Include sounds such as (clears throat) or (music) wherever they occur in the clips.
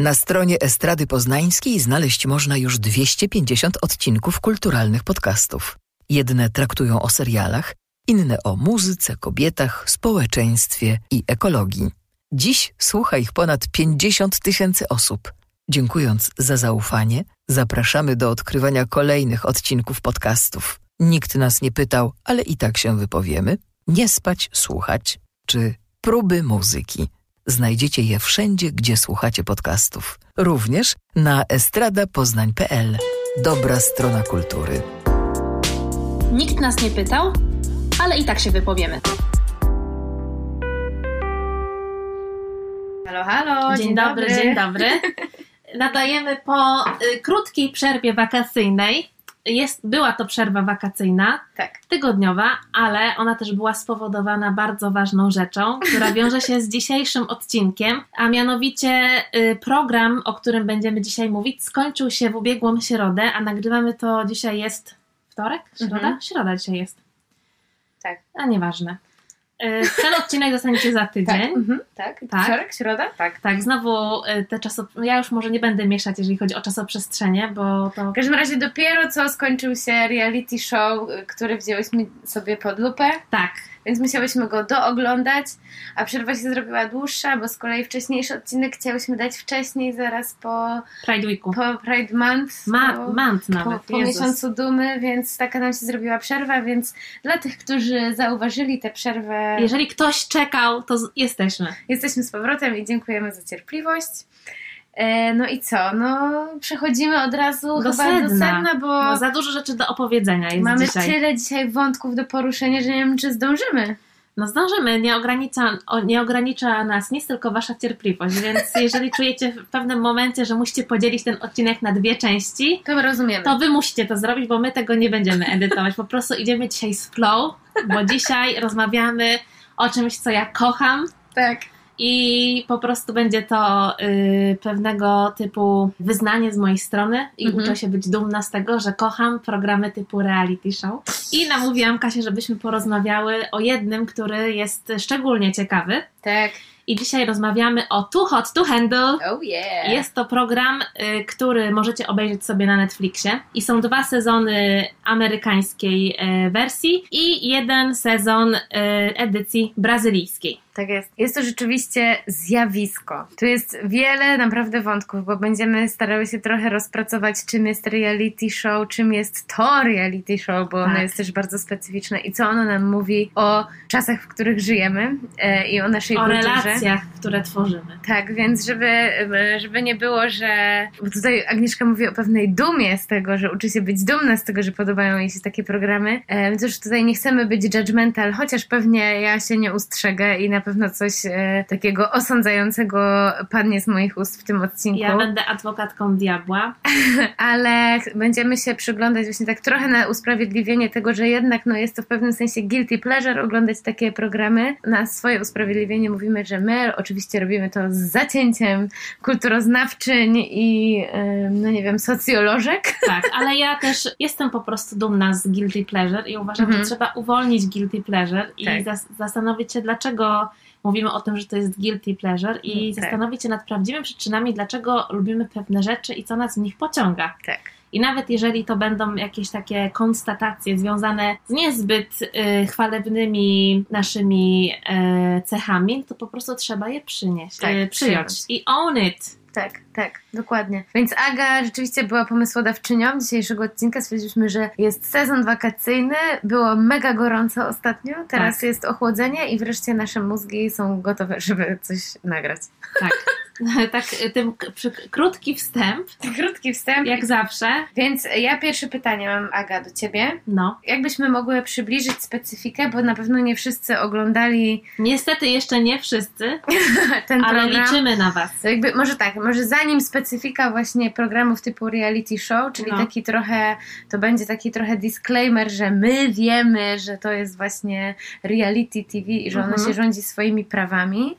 Na stronie Estrady Poznańskiej znaleźć można już 250 odcinków kulturalnych podcastów. Jedne traktują o serialach, inne o muzyce, kobietach, społeczeństwie i ekologii. Dziś słucha ich ponad 50 tysięcy osób. Dziękując za zaufanie, zapraszamy do odkrywania kolejnych odcinków podcastów. Nikt nas nie pytał, ale i tak się wypowiemy. Nie spać, słuchać, czy próby muzyki. Znajdziecie je wszędzie, gdzie słuchacie podcastów. Również na estradapoznań.pl. Dobra strona kultury. Nikt nas nie pytał, ale i tak się wypowiemy. Halo, halo. Dzień, dzień dobry, dobry, dzień dobry. (laughs) Nadajemy po y, krótkiej przerwie wakacyjnej. Jest, była to przerwa wakacyjna, tak. tygodniowa, ale ona też była spowodowana bardzo ważną rzeczą, która wiąże się z dzisiejszym odcinkiem, a mianowicie y, program, o którym będziemy dzisiaj mówić, skończył się w ubiegłą środę, a nagrywamy to dzisiaj jest wtorek? Środa? Mhm. Środa dzisiaj jest. Tak. A nieważne. E, ten odcinek dostaniecie za tydzień. Tak, mhm, tak. tak. Wtorek, środa? Tak. Tak, znowu e, te czasop... Ja już może nie będę mieszać, jeżeli chodzi o czasoprzestrzenie, bo to... W każdym razie dopiero co skończył się reality show, e, który wzięłyśmy sobie pod lupę. Tak więc musiałyśmy go dooglądać, a przerwa się zrobiła dłuższa, bo z kolei wcześniejszy odcinek chciałyśmy dać wcześniej, zaraz po Pride Weeku. Po Pride Month. Ma, po, month nawet. Po, po miesiącu dumy, więc taka nam się zrobiła przerwa, więc dla tych, którzy zauważyli tę przerwę... Jeżeli ktoś czekał, to jesteśmy. Jesteśmy z powrotem i dziękujemy za cierpliwość. E, no i co? No, przechodzimy od razu do chyba sedna. do sedna, bo, bo za dużo rzeczy do opowiedzenia jest mamy dzisiaj. tyle dzisiaj wątków do poruszenia, że nie wiem, czy zdążymy. No zdążymy, nie ogranicza, nie ogranicza nas nic, tylko wasza cierpliwość, więc (laughs) jeżeli czujecie w pewnym momencie, że musicie podzielić ten odcinek na dwie części, to rozumiemy. To wy musicie to zrobić, bo my tego nie będziemy edytować. Po prostu idziemy dzisiaj z flow, bo dzisiaj rozmawiamy o czymś, co ja kocham. Tak i po prostu będzie to y, pewnego typu wyznanie z mojej strony i mhm. uczę się być dumna z tego, że kocham programy typu reality show. I namówiłam Kasię, żebyśmy porozmawiały o jednym, który jest szczególnie ciekawy. Tak. I dzisiaj rozmawiamy o Too Hot to Handle. Oh yeah. Jest to program, y, który możecie obejrzeć sobie na Netflixie. I są dwa sezony amerykańskiej y, wersji i jeden sezon y, edycji brazylijskiej. Tak jest. Jest to rzeczywiście zjawisko. Tu jest wiele naprawdę wątków, bo będziemy starały się trochę rozpracować, czym jest reality show, czym jest to reality show, bo tak. ono jest też bardzo specyficzne i co ono nam mówi o czasach, w których żyjemy e, i o naszej o kulturze. O relacjach, które tworzymy. Tak, więc żeby, żeby nie było, że... Bo tutaj Agnieszka mówi o pewnej dumie z tego, że uczy się być dumna z tego, że podobają jej się takie programy. E, więc już tutaj nie chcemy być judgmental, chociaż pewnie ja się nie ustrzegę i na pewno coś e, takiego osądzającego padnie z moich ust w tym odcinku. Ja będę adwokatką diabła. (laughs) Ale będziemy się przyglądać właśnie tak trochę na usprawiedliwienie tego, że jednak no, jest to w pewnym sensie guilty pleasure oglądać takie programy. Na swoje usprawiedliwienie mówimy, że my oczywiście robimy to z zacięciem kulturoznawczyń i no nie wiem, socjolożek. Tak, ale ja (laughs) też jestem po prostu dumna z guilty pleasure i uważam, mhm. że trzeba uwolnić guilty pleasure i tak. zas zastanowić się, dlaczego mówimy o tym, że to jest guilty pleasure i mm, tak. zastanowić się nad prawdziwymi przyczynami, dlaczego lubimy pewne rzeczy i co nas w nich pociąga. Tak. I nawet jeżeli to będą jakieś takie konstatacje związane z niezbyt y, chwalebnymi naszymi y, cechami, to po prostu trzeba je przynieść, tak, y, przyjąć i own it. Tak, tak, dokładnie. Więc Aga rzeczywiście była pomysłodawczynią dzisiejszego odcinka. Stwierdziliśmy, że jest sezon wakacyjny, było mega gorąco ostatnio, teraz tak. jest ochłodzenie i wreszcie nasze mózgi są gotowe, żeby coś nagrać. Tak. (laughs) (laughs) tak, tym krótki wstęp. Krótki wstęp. Jak zawsze. Więc ja pierwsze pytanie mam, Aga, do ciebie. No. Jakbyśmy mogły przybliżyć specyfikę, bo na pewno nie wszyscy oglądali. Niestety jeszcze nie wszyscy, (laughs) ten ale program. liczymy na Was. Jakby, może tak, może zanim specyfika właśnie programów typu reality show, czyli no. taki trochę, to będzie taki trochę disclaimer, że my wiemy, że to jest właśnie reality TV i że ono mhm. się rządzi swoimi prawami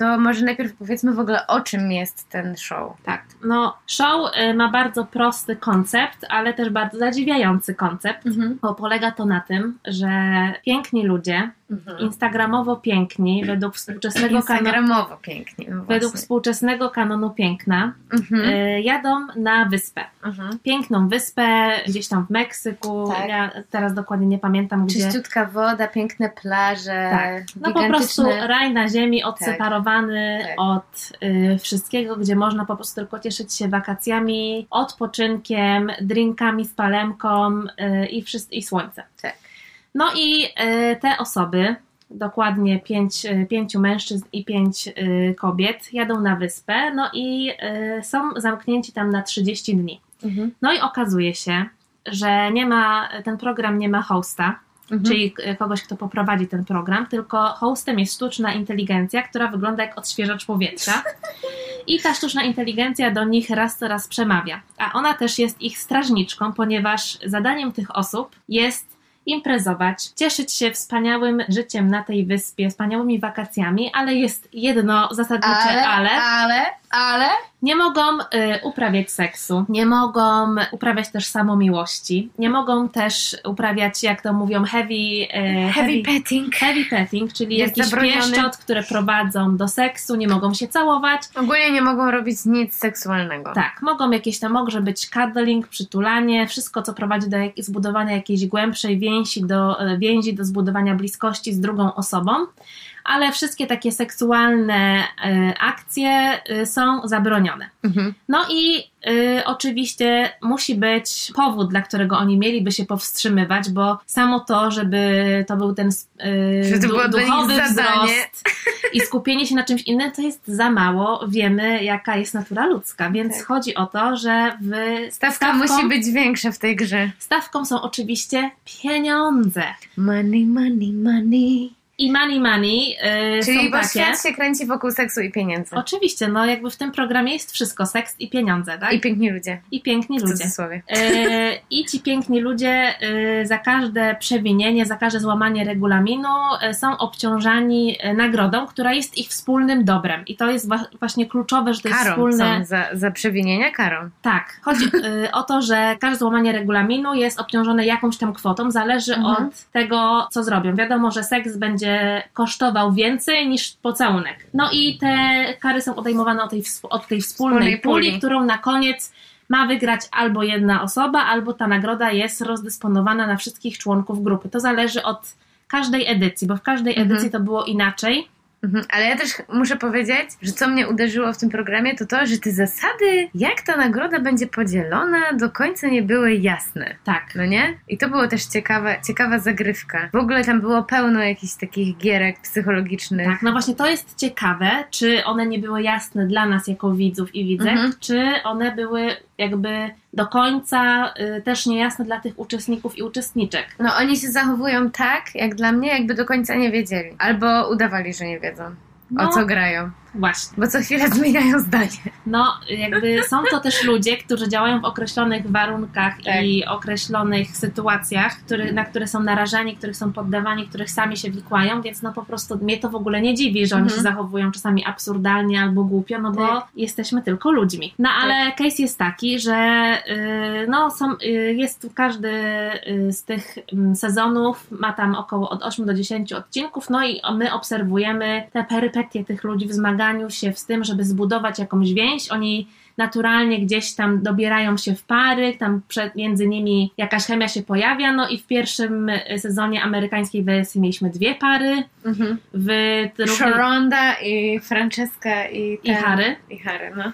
to może najpierw powiedzmy w ogóle o czym jest ten show. Tak, no show y, ma bardzo prosty koncept, ale też bardzo zadziwiający koncept, mhm. bo polega to na tym, że piękni ludzie Mhm. instagramowo piękni, według współczesnego, Instagramowo pięknie. No według współczesnego kanonu piękna, Mhm. y, jadą na wyspę. Mhm. Piękną wyspę gdzieś tam w Meksyku. Tak. Ja teraz dokładnie nie pamiętam gdzie. Czyściutka woda, piękne plaże. Tak. No po prostu raj na ziemi, odseparowany Tak. od y, wszystkiego, gdzie można po prostu tylko cieszyć się wakacjami, odpoczynkiem, drinkami z palemką y, i, wszys- i słońcem. Tak. No i y, te osoby, dokładnie pięć, y, pięciu mężczyzn i pięć y, kobiet, jadą na wyspę, no i są zamknięci tam na 30 dni. Mhm. No i okazuje się, że nie ma, ten program nie ma hosta, Mhm. czyli kogoś, kto poprowadzi ten program, tylko hostem jest sztuczna inteligencja, która wygląda jak odświeżacz powietrza. I ta sztuczna inteligencja do nich raz co raz przemawia. A ona też jest ich strażniczką, ponieważ zadaniem tych osób jest imprezować, cieszyć się wspaniałym życiem na tej wyspie, wspaniałymi wakacjami, ale jest jedno zasadnicze ale. ale, ale. Nie mogą y, uprawiać seksu, nie mogą uprawiać też samomiłości, nie mogą też uprawiać, jak to mówią, heavy, y, Heavy petting. heavy petting, czyli Jest jakiś zabroniony. pieszczot, które prowadzą do seksu, nie mogą się całować. Ogólnie nie mogą robić nic seksualnego. Tak, mogą jakieś tam, może być cuddling, przytulanie, wszystko, co prowadzi do jak- zbudowania jakiejś głębszej więzi do, e, więzi, do zbudowania bliskości z drugą osobą, ale wszystkie takie seksualne e, akcje e, są zabronione. Mhm. No i y, oczywiście musi być powód, dla którego oni mieliby się powstrzymywać, bo samo to, żeby to był ten y, to nich duchowy zadanie. wzrost i skupienie się na czymś innym, to jest za mało. Wiemy, jaka jest natura ludzka, więc Tak. chodzi o to, że w Stawka stawką, musi być większa w tej grze. stawką są oczywiście pieniądze. Money, money, money. I money money y, Czyli są bo takie. świat się kręci wokół seksu i pieniędzy. Oczywiście, no jakby w tym programie jest wszystko, seks i pieniądze, tak? I piękni ludzie. I piękni W ludzie. E, I ci piękni ludzie e, za każde przewinienie, za każde złamanie regulaminu e, są obciążani e, nagrodą, która jest ich wspólnym dobrem. I to jest wa- właśnie kluczowe, że to jest Karą wspólne. są za, za przewinienia karą. Tak. Chodzi e, o to, że każde złamanie regulaminu jest obciążone jakąś tam kwotą, zależy Mhm. od tego, co zrobią. Wiadomo, że seks będzie kosztował więcej niż pocałunek. No i te kary są odejmowane od tej, od tej wspólnej, Wspólnej puli, puli. którą na koniec ma wygrać albo jedna osoba, albo ta nagroda jest rozdysponowana na wszystkich członków grupy. To zależy od każdej edycji, bo w każdej Mhm. edycji to było inaczej. Mhm. Ale ja też muszę powiedzieć, że co mnie uderzyło w tym programie, to to, że te zasady, jak ta nagroda będzie podzielona, do końca nie były jasne. Tak. No nie? I to było też ciekawa, ciekawa zagrywka. W ogóle tam było pełno jakichś takich gierek psychologicznych. Tak, no właśnie to jest ciekawe, czy one nie były jasne dla nas jako widzów i widzek, Mhm. czy one były jakby do końca y, też niejasne dla tych uczestników i uczestniczek. No oni się zachowują tak, jak dla mnie, jakby do końca nie wiedzieli. Albo udawali, że nie wiedzą, No, o co grają. Właśnie. Bo co chwilę zmieniają zdanie. No, jakby są to też ludzie, którzy działają w określonych warunkach Tak. i określonych sytuacjach, który, na które są narażani, których są poddawani, których sami się wikłają, więc no po prostu mnie to w ogóle nie dziwi, że oni Mhm. się zachowują czasami absurdalnie albo głupio, no bo Tak. jesteśmy tylko ludźmi. No ale case jest taki, że y, no są, y, jest tu każdy y, z tych mm, sezonów, ma tam około od 8 do 10 odcinków, no i my obserwujemy te perypetie tych ludzi w zmaganiu się z tym, żeby zbudować jakąś więź. Oni naturalnie gdzieś tam dobierają się w pary, tam przed, między nimi jakaś chemia się pojawia, no i w pierwszym sezonie amerykańskiej wersji mieliśmy dwie pary, w drugim, Sharonda i Francesca i, i ten- Harry. I Harry, no.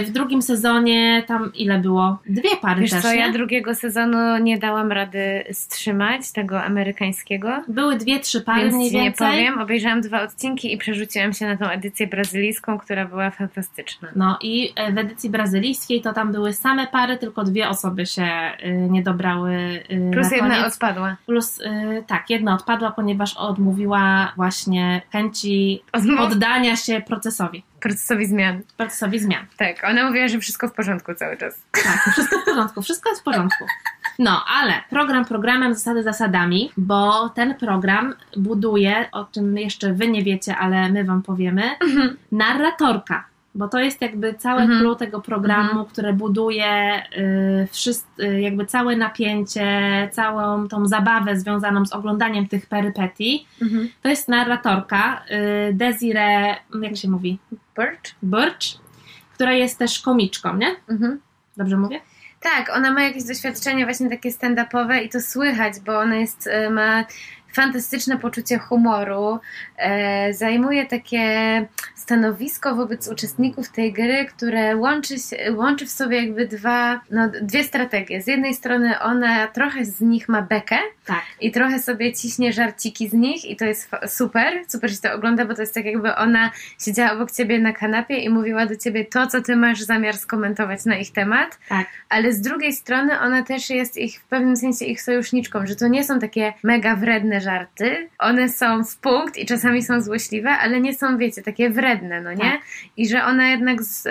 Y, W drugim sezonie tam ile było? Dwie pary Wiesz też, co, nie? ja drugiego sezonu nie dałam rady wstrzymać, tego amerykańskiego. Były dwie, trzy pary Więc mniej ci nie więcej. powiem. Obejrzałam dwa odcinki i przerzuciłam się na tą edycję brazylijską, która była fantastyczna. No i e, w edycji brazylijskiej to tam były same pary, tylko dwie osoby się y, nie dobrały Plus na jedna odpadła. Plus tak, jedna odpadła, ponieważ odmówiła właśnie chęci poddania się procesowi, Procesowi zmian. procesowi zmian. Tak, ona mówiła, że wszystko w porządku cały czas. Tak, wszystko w porządku, wszystko jest w porządku. No, ale program programem, zasady zasadami, bo ten program buduje, o czym jeszcze wy nie wiecie, ale my wam powiemy, narratorka. Bo to jest jakby całe Mhm. clue tego programu, Mhm. które buduje y, y, jakby całe napięcie, całą tą zabawę związaną z oglądaniem tych perypetii. Mhm. To jest narratorka y, Desiree, jak się mówi, Birch? Birch, która jest też komiczką, nie? Mhm. Dobrze mówię? Tak, ona ma jakieś doświadczenie właśnie takie stand-upowe i to słychać, bo ona jest, e, ma fantastyczne poczucie humoru, e, zajmuje takie stanowisko wobec uczestników tej gry, które łączy, się, łączy w sobie jakby dwa, no, dwie strategie. Z jednej strony ona trochę z nich ma bekę Tak. i trochę sobie ciśnie żarciki z nich i to jest super, super się to ogląda, bo to jest tak jakby ona siedziała obok ciebie na kanapie i mówiła do ciebie to, co ty masz zamiar skomentować na ich temat, Tak. ale z drugiej strony ona też jest ich w pewnym sensie ich sojuszniczką, że to nie są takie mega wredne żarty. One są w punkt i czasami są złośliwe, ale nie są, wiecie, takie wredne, no nie? Tak. I że ona jednak z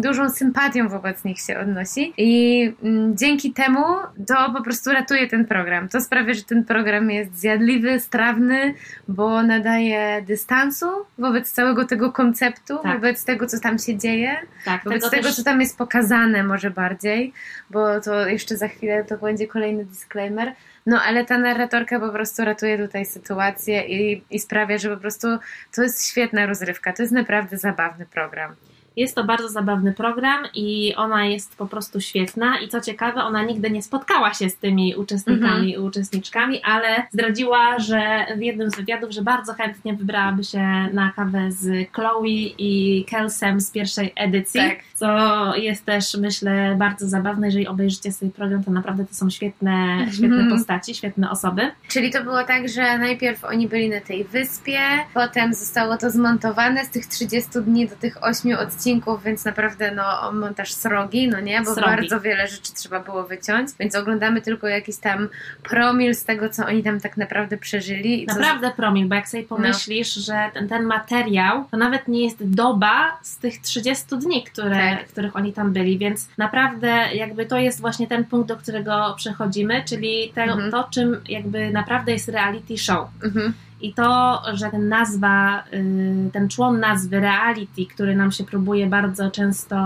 dużą sympatią wobec nich się odnosi i mm, dzięki temu to po prostu ratuje ten program. To sprawia, że ten program jest zjadliwy, strawny, bo nadaje dystansu wobec całego tego konceptu, Tak. wobec tego, co tam się dzieje. Tak, Wobec tego tego, też- co tam jest pokazane może bardziej, bo to jeszcze za chwilę to będzie kolejny disclaimer. No ale ta narratorka po prostu ratuje tutaj sytuację i, i sprawia, że po prostu to jest świetna rozrywka. To jest naprawdę zabawny program. Jest to bardzo zabawny program i ona jest po prostu świetna. I co ciekawe, ona nigdy nie spotkała się z tymi uczestnikami i uczestniczkami, ale zdradziła, że w jednym z wywiadów, że bardzo chętnie wybrałaby się na kawę z Chloe i Kelsem z pierwszej edycji. Tak. Co jest też, myślę, bardzo zabawne. Jeżeli obejrzycie sobie program, to naprawdę to są świetne, świetne Mhm. postaci, świetne osoby. Czyli to było tak, że najpierw oni byli na tej wyspie, potem zostało to zmontowane z tych 30 dni do tych 8 odcinków, więc naprawdę no montaż srogi, no nie, bo Srogi. bardzo wiele rzeczy trzeba było wyciąć, więc oglądamy tylko jakiś tam promil z tego, co oni tam tak naprawdę przeżyli. co- Naprawdę promil, bo jak sobie pomyślisz, że ten, ten materiał to nawet nie jest doba z tych 30 dni, które, Tak. których oni tam byli, więc naprawdę jakby to jest właśnie ten punkt, do którego przechodzimy, czyli te, Mhm. to, czym jakby naprawdę jest reality show. Mhm. I to, że ten nazwa, y, ten człon nazwy reality, który nam się próbuje bardzo często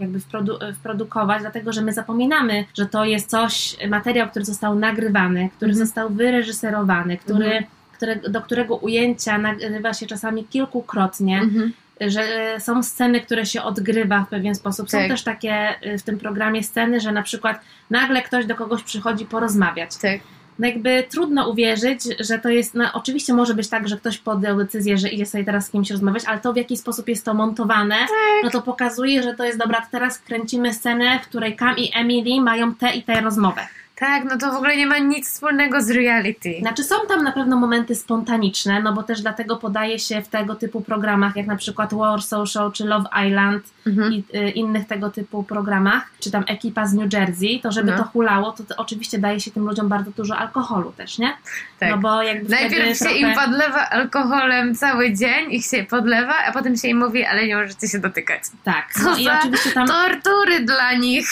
jakby wprodu- wprodukować, dlatego że my zapominamy, że to jest coś, materiał, który został nagrywany, który Mhm. został wyreżyserowany, który, Mhm. które, do którego ujęcia nagrywa się czasami kilkukrotnie, Mhm. że są sceny, które się odgrywa w pewien sposób. Są Tak. też takie y, w tym programie sceny, że na przykład nagle ktoś do kogoś przychodzi porozmawiać Tak. No jakby trudno uwierzyć, że to jest, no oczywiście może być tak, że ktoś podjął decyzję, że idzie sobie teraz z kimś rozmawiać, ale to w jaki sposób jest to montowane, no to pokazuje, że to jest dobra, teraz kręcimy scenę, w której Cam i Emily mają tę i tę rozmowę. Tak, no to w ogóle nie ma nic wspólnego z reality. Znaczy są tam na pewno momenty spontaniczne, no bo też dlatego podaje się w tego typu programach, jak na przykład Warsaw Show czy Love Island Mhm. i y, innych tego typu programach, czy tam ekipa z New Jersey, to żeby No. to hulało, to, to oczywiście daje się tym ludziom bardzo dużo alkoholu też, nie? Tak. No bo jakby Najpierw się trochę... im podlewa alkoholem cały dzień, ich się podlewa, a potem się im mówi, ale nie możecie się dotykać. Tak, Co no i za oczywiście tam, Tortury dla nich!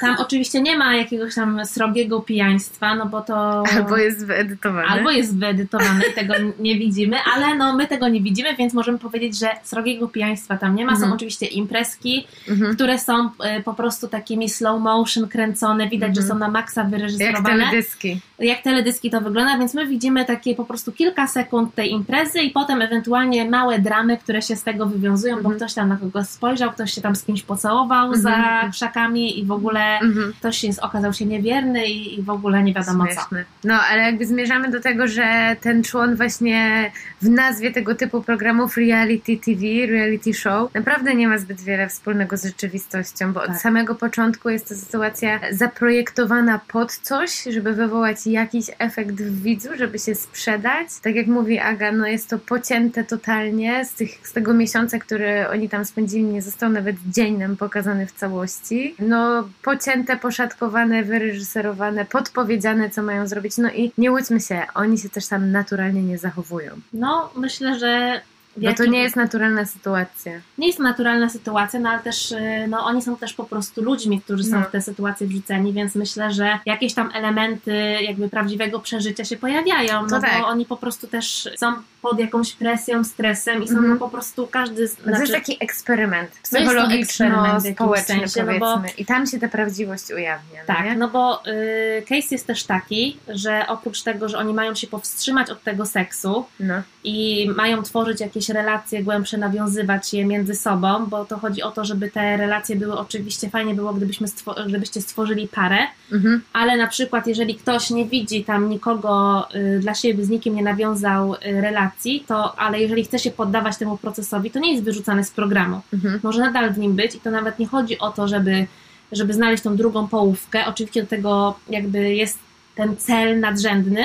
tam oczywiście nie ma jakiegoś tam srogiego pijaństwa, no bo to... Albo jest wyedytowane. Albo jest wyedytowane i tego nie widzimy, ale no my tego nie widzimy, więc możemy powiedzieć, że srogiego pijaństwa tam nie ma. Są Mhm. oczywiście imprezki, Mhm. które są e, po prostu takimi slow motion kręcone, widać, Mhm. że są na maksa Jak wyreżyserowane. teledyski. Jak teledyski to wygląda, więc my widzimy takie po prostu kilka sekund tej imprezy i potem ewentualnie małe dramy, które się z tego wywiązują, bo Mhm. ktoś tam na kogoś spojrzał, ktoś się tam z kimś pocałował Mhm. za krzakami i w ogóle Mhm. ktoś jest, okazał się niewierny i, i w ogóle nie wiadomo co. Śmieszne. No, ale jakby zmierzamy do tego, że ten człon właśnie w nazwie tego typu programów reality TV, reality show, naprawdę nie ma zbyt wiele wspólnego z rzeczywistością, bo od Tak. samego początku jest to sytuacja zaprojektowana pod coś, żeby wywołać jakiś efekt w widzu, żeby się sprzedać. Tak jak mówi Aga, no jest to pocięte totalnie z, tych, z tego miesiąca, który oni tam spędzili, nie został nawet dzień nam pokazany w całości. No pocięte, poszatkowane, wyreżyserowane, podpowiedziane, co mają zrobić. No i nie łudźmy się, oni się też tam naturalnie nie zachowują. No, myślę, że Bo to jakim- nie jest naturalna sytuacja. nie jest to naturalna sytuacja, no ale też y, no, oni są też po prostu ludźmi, którzy są No. w te sytuacje wrzuceni, więc myślę, że jakieś tam elementy jakby prawdziwego przeżycia się pojawiają, no To tak. bo oni po prostu też są pod jakąś presją, stresem i są Mhm. no, po prostu każdy... z- To jest Znaczy, taki eksperyment to psychologiczno-społeczny sensie, no bo-. I tam się ta prawdziwość ujawnia. no tak, nie? no bo y, case jest też taki, że oprócz tego, że oni mają się powstrzymać od tego seksu, no. i mają tworzyć jakieś relacje głębsze, nawiązywać je między sobą, bo to chodzi o to, żeby te relacje były oczywiście fajnie było, gdybyśmy stwo- gdybyście stworzyli parę, Mhm. ale na przykład jeżeli ktoś nie widzi tam nikogo y, dla siebie, z nikim nie nawiązał y, relacji, to ale jeżeli chce się poddawać temu procesowi, to nie jest wyrzucany z programu. Mhm. Może nadal w nim być i to nawet nie chodzi o to, żeby, żeby znaleźć tą drugą połówkę. Oczywiście do tego jakby jest ten cel nadrzędny,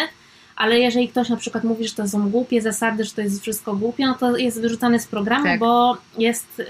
ale jeżeli ktoś na przykład mówi, że to są głupie zasady, że to jest wszystko głupie, no to jest wyrzucany z programu, Tak. bo jest y,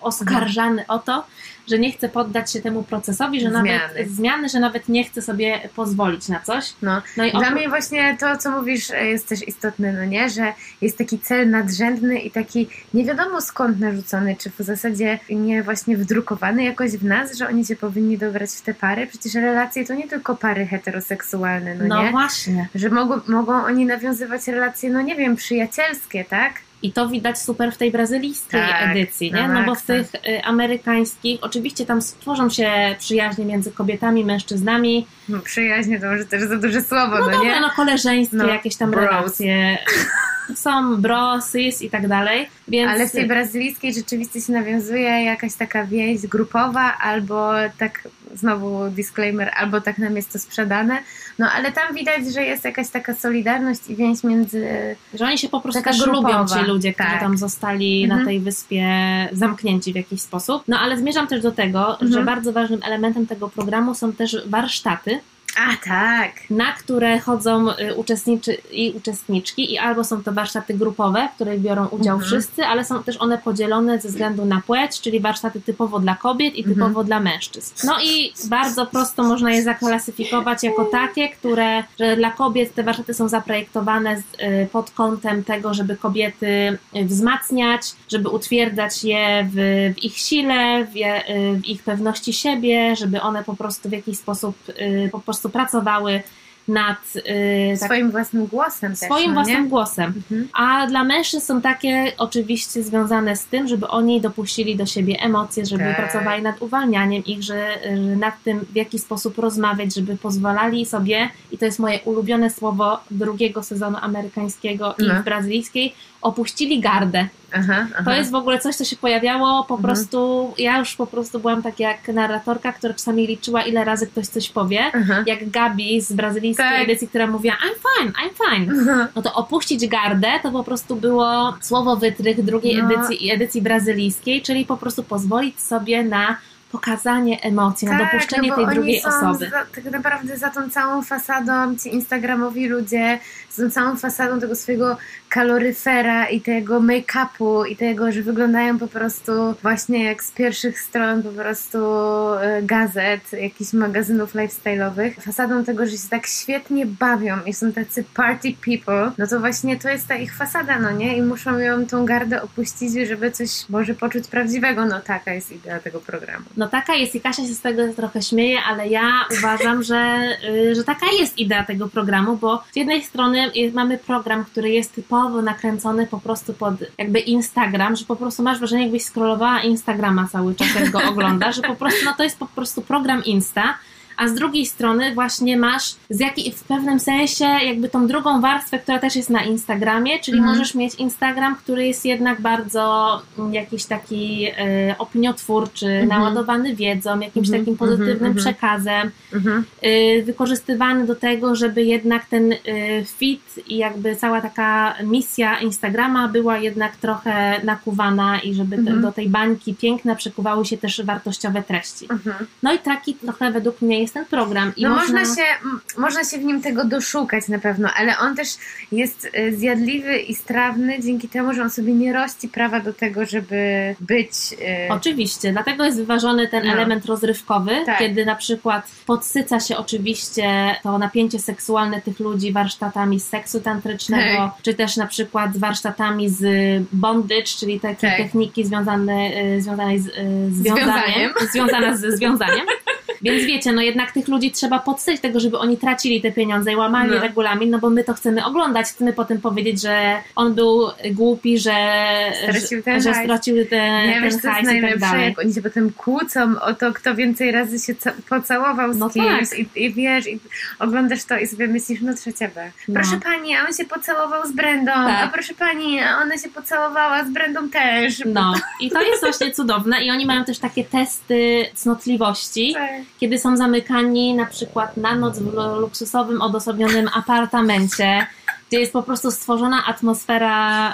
oskarżany o to, że nie chce poddać się temu procesowi, że Zmiany. nawet zmiany, że nawet nie chce sobie pozwolić na coś. No. No i Dla mnie właśnie to, co mówisz, e, jest też istotne, no nie? Że jest taki cel nadrzędny i taki nie wiadomo skąd narzucony, czy w zasadzie nie właśnie wdrukowany jakoś w nas, że oni się powinni dobrać w te pary. Przecież relacje to nie tylko pary heteroseksualne, no, no nie? właśnie. Że mogą, mogą oni nawiązywać relacje, no nie wiem, przyjacielskie, tak? I to widać super w tej brazylijskiej Tak, edycji, nie? No bo w maksa. tych y, amerykańskich, oczywiście tam stworzą się przyjaźnie między kobietami, mężczyznami. No, Przyjaźnie to może też za duże słowo, No, no, dobra, nie? no koleżeńskie No, jakieś tam bros. relacje. (laughs) Są brosys i tak dalej. Więc Ale w tej brazylijskiej rzeczywiście się nawiązuje jakaś taka więź grupowa, albo tak, znowu disclaimer, albo tak nam jest to sprzedane. No ale tam widać, że jest jakaś taka solidarność i więź między. że oni się po prostu też lubią grupowa. ci ludzie, którzy Tak. tam zostali Mhm. na tej wyspie zamknięci w jakiś sposób. No ale zmierzam też do tego, Mhm. że bardzo ważnym elementem tego programu są też warsztaty, A tak! na które chodzą y, uczestniczy i uczestniczki i albo są to warsztaty grupowe, w których biorą udział Mhm. wszyscy, ale są też one podzielone ze względu na płeć, czyli warsztaty typowo dla kobiet i Mhm. typowo dla mężczyzn. No i bardzo prosto można je zaklasyfikować jako takie, które, że dla kobiet te warsztaty są zaprojektowane z, y, pod kątem tego, żeby kobiety y, wzmacniać, żeby utwierdzać je w, w ich sile, w, je, w ich pewności siebie, żeby one po prostu w jakiś sposób po prostu pracowały nad y, tak, Swoim własnym głosem też. swoim no, własnym Nie? głosem. Mhm. A dla mężczyzn są takie oczywiście związane z tym, żeby oni dopuścili do siebie emocje, żeby Tak. pracowali nad uwalnianiem ich, że, że nad tym, w jaki sposób rozmawiać, żeby pozwalali sobie, i to jest moje ulubione słowo drugiego sezonu amerykańskiego i No. w brazylijskiej, opuścili gardę. Aha, aha. To jest w ogóle coś, co się pojawiało po Mhm. prostu, ja już po prostu byłam tak jak narratorka, która czasami liczyła, ile razy ktoś coś powie, jak Gabi z brazylijskiej Tak. edycji, która mówiła I'm fine, I'm fine. No to opuścić gardę to po prostu było słowo wytrych drugiej No. edycji edycji brazylijskiej, czyli po prostu pozwolić sobie na pokazanie emocji, na dopuszczenie no tej drugiej osoby. Za, tak naprawdę za tą całą fasadą ci instagramowi ludzie, za tą całą fasadą tego swojego kaloryfera i tego make-upu i tego, że wyglądają po prostu właśnie jak z pierwszych stron po prostu e, gazet, jakichś magazynów lifestyle'owych. Fasadą tego, że się tak świetnie bawią i są tacy party people, no to właśnie to jest ta ich fasada, no nie? I muszą ją tą gardę opuścić, żeby coś może poczuć prawdziwego. No taka jest idea tego programu. No taka jest i Kasia się z tego trochę śmieje, ale ja uważam, że, y, że taka jest idea tego programu, bo z jednej strony mamy program, który jest typowo nakręcony po prostu pod jakby Instagram, że po prostu masz wrażenie, jakbyś scrollowała Instagrama cały czas, jak go oglądasz, że po prostu no to jest po prostu program Insta, a z drugiej strony właśnie masz z jakiej, w pewnym sensie jakby tą drugą warstwę, która też jest na Instagramie, czyli Mhm. możesz mieć Instagram, który jest jednak bardzo mm, jakiś taki e, opiniotwórczy, Mhm. naładowany wiedzą, jakimś Mhm, takim pozytywnym mhm, mhm. przekazem, Mhm. y, wykorzystywany do tego, żeby jednak ten y, fit i jakby cała taka misja Instagrama była jednak trochę nakuwana i żeby te, Mhm. do tej bańki piękna przekuwały się też wartościowe treści. Mhm. No i taki trochę według mnie jest ten program. I no można... można... się, można się w nim tego doszukać na pewno, ale on też jest y, zjadliwy i strawny dzięki temu, że on sobie nie rości prawa do tego, żeby być... y, Oczywiście, dlatego jest wyważony ten No. element rozrywkowy, Tak. kiedy na przykład podsyca się oczywiście to napięcie seksualne tych ludzi warsztatami z seksu tantrycznego, Tak. czy też na przykład z warsztatami z bondage, czyli takie Tak. techniki związane, y, związane z y, związaniem, Związaniem. związane ze związaniem. (laughs) Więc wiecie, no jednak tych ludzi trzeba podsyć tego, żeby oni tracili te pieniądze i łamali No. regulamin, no bo my to chcemy oglądać, chcemy potem powiedzieć, że on był głupi, że, Stracił ten że, hajs. stracił te, Nie ten wiesz, hajs i tak dalej. jak oni się potem kłócą o to, kto więcej razy się ca- pocałował z No kimś tak. i, i wiesz, i oglądasz to i sobie myślisz, no trzecia B. No. Proszę pani, a on się pocałował z Brendą, Tak. a proszę pani, a ona się pocałowała z Brendą też. No, i to jest właśnie cudowne. I oni mają też takie testy cnotliwości, Tak. Kiedy są zamykani na przykład na noc w lu- luksusowym, odosobnionym apartamencie, gdzie jest po prostu stworzona atmosfera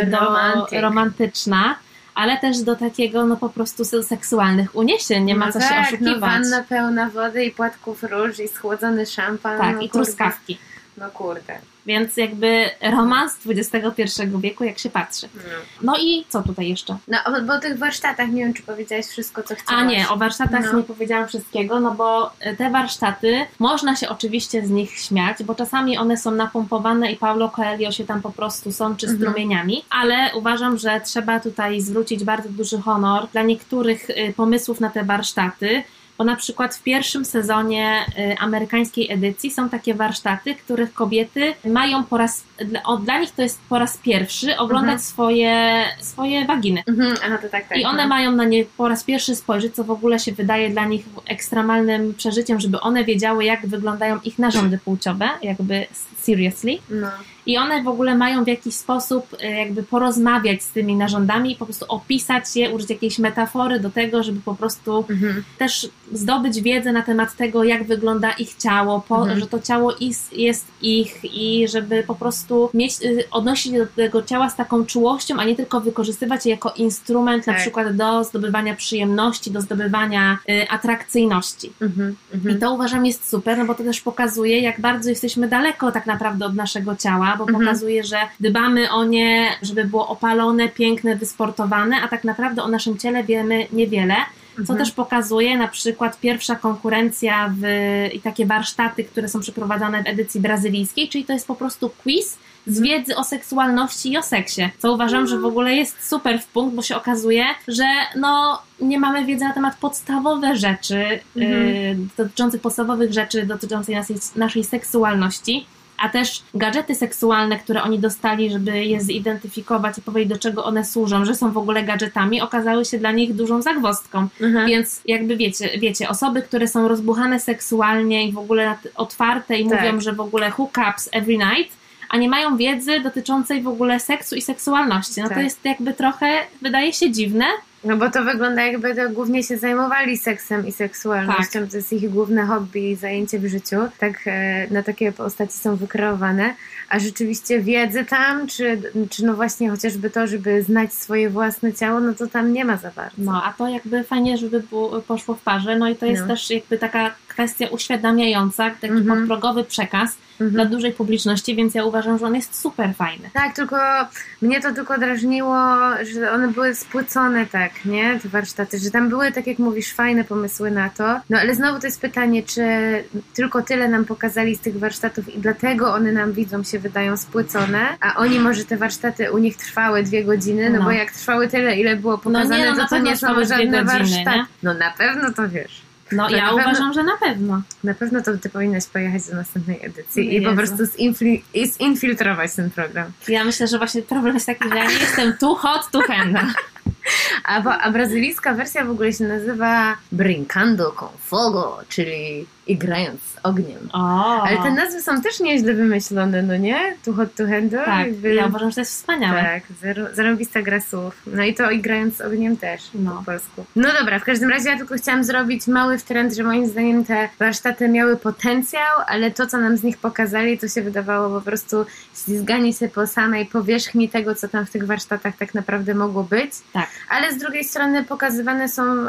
yy, do, romantyczna. Ale też do takiego, no po prostu se- seksualnych uniesień, nie ma no co tak, się No oszukiwać. wanna pełna wody i płatków róż i schłodzony szampan. tak, no, i kurde. truskawki. No kurde. Więc jakby romans XXI wieku, jak się patrzy. No. No i co tutaj jeszcze? No, bo, bo o tych warsztatach nie wiem, czy powiedziałaś wszystko, co chciałaś. A nie, o warsztatach No. nie powiedziałam wszystkiego, no bo te warsztaty, można się oczywiście z nich śmiać, bo czasami one są napompowane i Paulo Coelho się tam po prostu sączy Mhm. strumieniami, ale uważam, że trzeba tutaj zwrócić bardzo duży honor dla niektórych y, pomysłów na te warsztaty, bo na przykład w pierwszym sezonie y, amerykańskiej edycji są takie warsztaty, których kobiety mają po raz, dla, nich to jest po raz pierwszy oglądać Mhm. swoje, swoje waginy. Mhm, aha, to tak, tak. I one no. mają na nie po raz pierwszy spojrzeć, co w ogóle się wydaje dla nich ekstremalnym przeżyciem, żeby one wiedziały, jak wyglądają ich narządy płciowe, jakby seriously. No. I one w ogóle mają w jakiś sposób e, jakby porozmawiać z tymi narządami i po prostu opisać je, użyć jakiejś metafory do tego, żeby po prostu Mhm. też zdobyć wiedzę na temat tego, jak wygląda ich ciało, po, Mhm. że to ciało is, jest ich i żeby po prostu mieć, y, odnosić się do tego ciała z taką czułością, a nie tylko wykorzystywać je jako instrument na Tak. przykład do zdobywania przyjemności, do zdobywania y, atrakcyjności. Mhm. I Mhm. to uważam jest super, no bo to też pokazuje, jak bardzo jesteśmy daleko tak naprawdę od naszego ciała, bo Mhm. pokazuje, że dbamy o nie, żeby było opalone, piękne, wysportowane, a tak naprawdę o naszym ciele wiemy niewiele. Co Mhm. też pokazuje na przykład pierwsza konkurencja w, i takie warsztaty, które są przeprowadzane w edycji brazylijskiej, czyli to jest po prostu quiz z wiedzy o seksualności i o seksie. Co uważam, że w ogóle jest super w punkt, bo się okazuje, że no, nie mamy wiedzy na temat podstawowe rzeczy, Mhm. y, dotyczących podstawowych rzeczy dotyczących naszej, naszej seksualności. A też gadżety seksualne, które oni dostali, żeby je zidentyfikować i powiedzieć, do czego one służą, że są w ogóle gadżetami, okazały się dla nich dużą zagwozdką. Mhm. Więc jakby wiecie, wiecie, osoby, które są rozbuchane seksualnie i w ogóle otwarte i Tak. mówią, że w ogóle hookups every night, a nie mają wiedzy dotyczącej w ogóle seksu i seksualności. No Tak. to jest jakby trochę, wydaje się dziwne, No bo to wygląda jakby to głównie się zajmowali seksem i seksualnością. Tak. To jest ich główne hobby i zajęcie w życiu. Tak e, na takie postaci są wykreowane. A rzeczywiście wiedzy tam, czy, czy no właśnie chociażby to, żeby znać swoje własne ciało, no to tam nie ma za bardzo. No, a to jakby fajnie, żeby było, poszło w parze. No i to jest No. też jakby taka kwestia uświadamiająca, taki Mhm. podprogowy przekaz Mhm. dla dużej publiczności, więc ja uważam, że on jest super fajny. Tak, tylko mnie to tylko drażniło, że one były spłycone tak, nie? Te warsztaty, że tam były, tak jak mówisz, fajne pomysły na to. No ale znowu to jest pytanie, czy tylko tyle nam pokazali z tych warsztatów i dlatego one nam widzom się wydają spłycone, a oni może te warsztaty u nich trwały dwie godziny, no, No. bo jak trwały tyle, ile było pokazane, nie, no to to nie są żadne godziny, warsztaty. nie? No na pewno to wiesz. No To ja pewno- uważam, że na pewno. Na pewno to ty powinnaś pojechać do następnej edycji i Jezu. po prostu zinfli- zinfiltrować ten program. Ja myślę, że właśnie problem jest taki, że ja nie jestem too hot to handle. A, a brazylijska wersja w ogóle się nazywa Brincando con Fogo, czyli i grając z ogniem. O, Ale te nazwy są też nieźle wymyślone, no nie? Too Hot to Handle. tak, jakby- ja uważam, że to jest wspaniałe. Tak, zarąbista gra słów. No i to i grając z ogniem też No. po polsku. No dobra, w każdym razie ja tylko chciałam zrobić mały wtręt, że moim zdaniem te warsztaty miały potencjał, ale to, co nam z nich pokazali, to się wydawało po prostu ślizganie się po samej powierzchni tego, co tam w tych warsztatach tak naprawdę mogło być. Tak. Ale z drugiej strony pokazywane są e,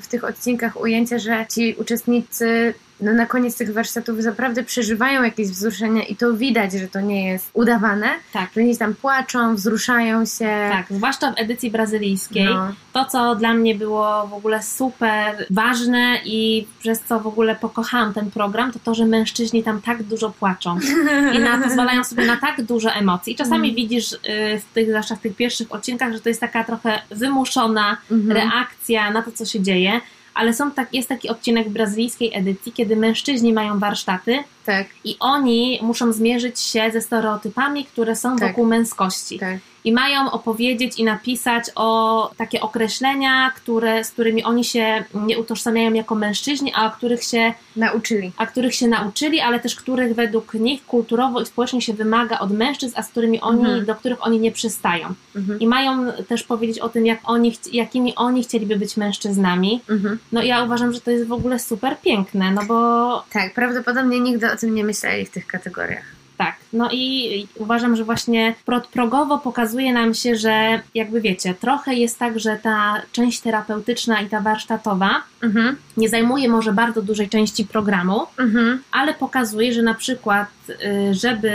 w tych odcinkach ujęcia, że ci uczestnicy no, na koniec tych warsztatów naprawdę przeżywają jakieś wzruszenia i to widać, że to nie jest udawane, Tak. że oni tam płaczą, wzruszają się. Tak, zwłaszcza w edycji brazylijskiej. No. To, co dla mnie było w ogóle super ważne i przez co w ogóle pokochałam ten program, to to, że mężczyźni tam tak dużo płaczą i na, pozwalają sobie na tak dużo emocji. I czasami Mhm. widzisz y, w tych, zwłaszcza w tych pierwszych odcinkach, że to jest taka trochę wymuszona Mhm. reakcja na to, co się dzieje. Ale są tak, jest taki odcinek w brazylijskiej edycji, kiedy mężczyźni mają warsztaty Tak, i oni muszą zmierzyć się ze stereotypami, które są Tak. wokół męskości tak. I mają opowiedzieć i napisać o takie określenia, które, z którymi oni się nie utożsamiają jako mężczyźni, a których się, Nauczyli. a których się nauczyli, ale też których według nich kulturowo i społecznie się wymaga od mężczyzn, a z którymi oni, Mhm. do których oni nie przystają. Mhm. I mają też powiedzieć o tym, jak oni, jakimi oni chcieliby być mężczyznami. Mhm. No ja uważam, że to jest w ogóle super piękne, no bo Tak, prawdopodobnie nigdy o tym nie myśleli w tych kategoriach. Tak, no i uważam, że właśnie pro- progowo pokazuje nam się, że jakby wiecie, trochę jest tak, że ta część terapeutyczna i ta warsztatowa Mhm. nie zajmuje może bardzo dużej części programu, Mhm. ale pokazuje, że na przykład, y, żeby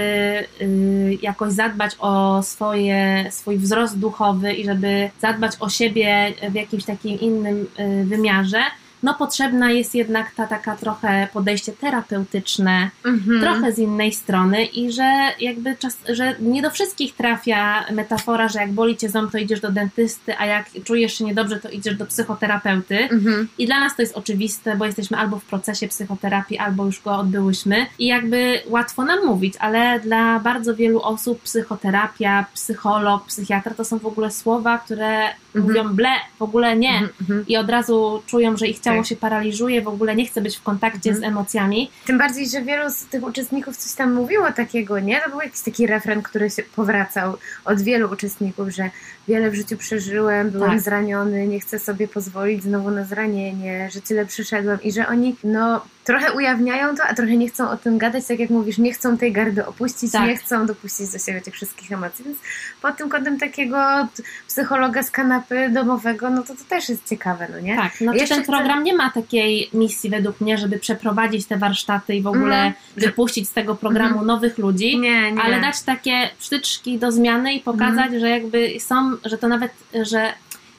y, jakoś zadbać o swoje, swój wzrost duchowy i żeby zadbać o siebie w jakimś takim innym y, wymiarze, no potrzebna jest jednak ta taka trochę podejście terapeutyczne, Mhm. trochę z innej strony i że jakby czas, że nie do wszystkich trafia metafora, że jak boli cię ząb, to idziesz do dentysty, a jak czujesz się niedobrze, to idziesz do psychoterapeuty. Mhm. I dla nas to jest oczywiste, bo jesteśmy albo w procesie psychoterapii, albo już go odbyłyśmy. I jakby łatwo nam mówić, ale dla bardzo wielu osób psychoterapia, psycholog, psychiatra to są w ogóle słowa, które Mhm. mówią ble, w ogóle nie. I od razu czują, że ich ciało Tak. się paraliżuje, w ogóle nie chce być w kontakcie Mhm. z emocjami. Tym bardziej, że wielu z tych uczestników coś tam mówiło takiego, nie? To był jakiś taki refren, który się powracał od wielu uczestników, że wiele w życiu przeżyłem, byłem Tak. zraniony, nie chcę sobie pozwolić znowu na zranienie, że tyle przyszedłem i że oni, no, trochę ujawniają to, a trochę nie chcą o tym gadać, tak jak mówisz, nie chcą tej gardy opuścić, Tak. nie chcą dopuścić do siebie tych wszystkich emocji, więc pod tym kątem takiego psychologa z kanapy domowego, no to to też jest ciekawe, no nie? Tak, no ten chcę- program nie ma takiej misji według mnie, żeby przeprowadzić te warsztaty i w ogóle Mhm. wypuścić z tego programu nowych ludzi, Nie, nie. ale dać takie przytyczki do zmiany i pokazać, Mhm. że jakby są, że to nawet, że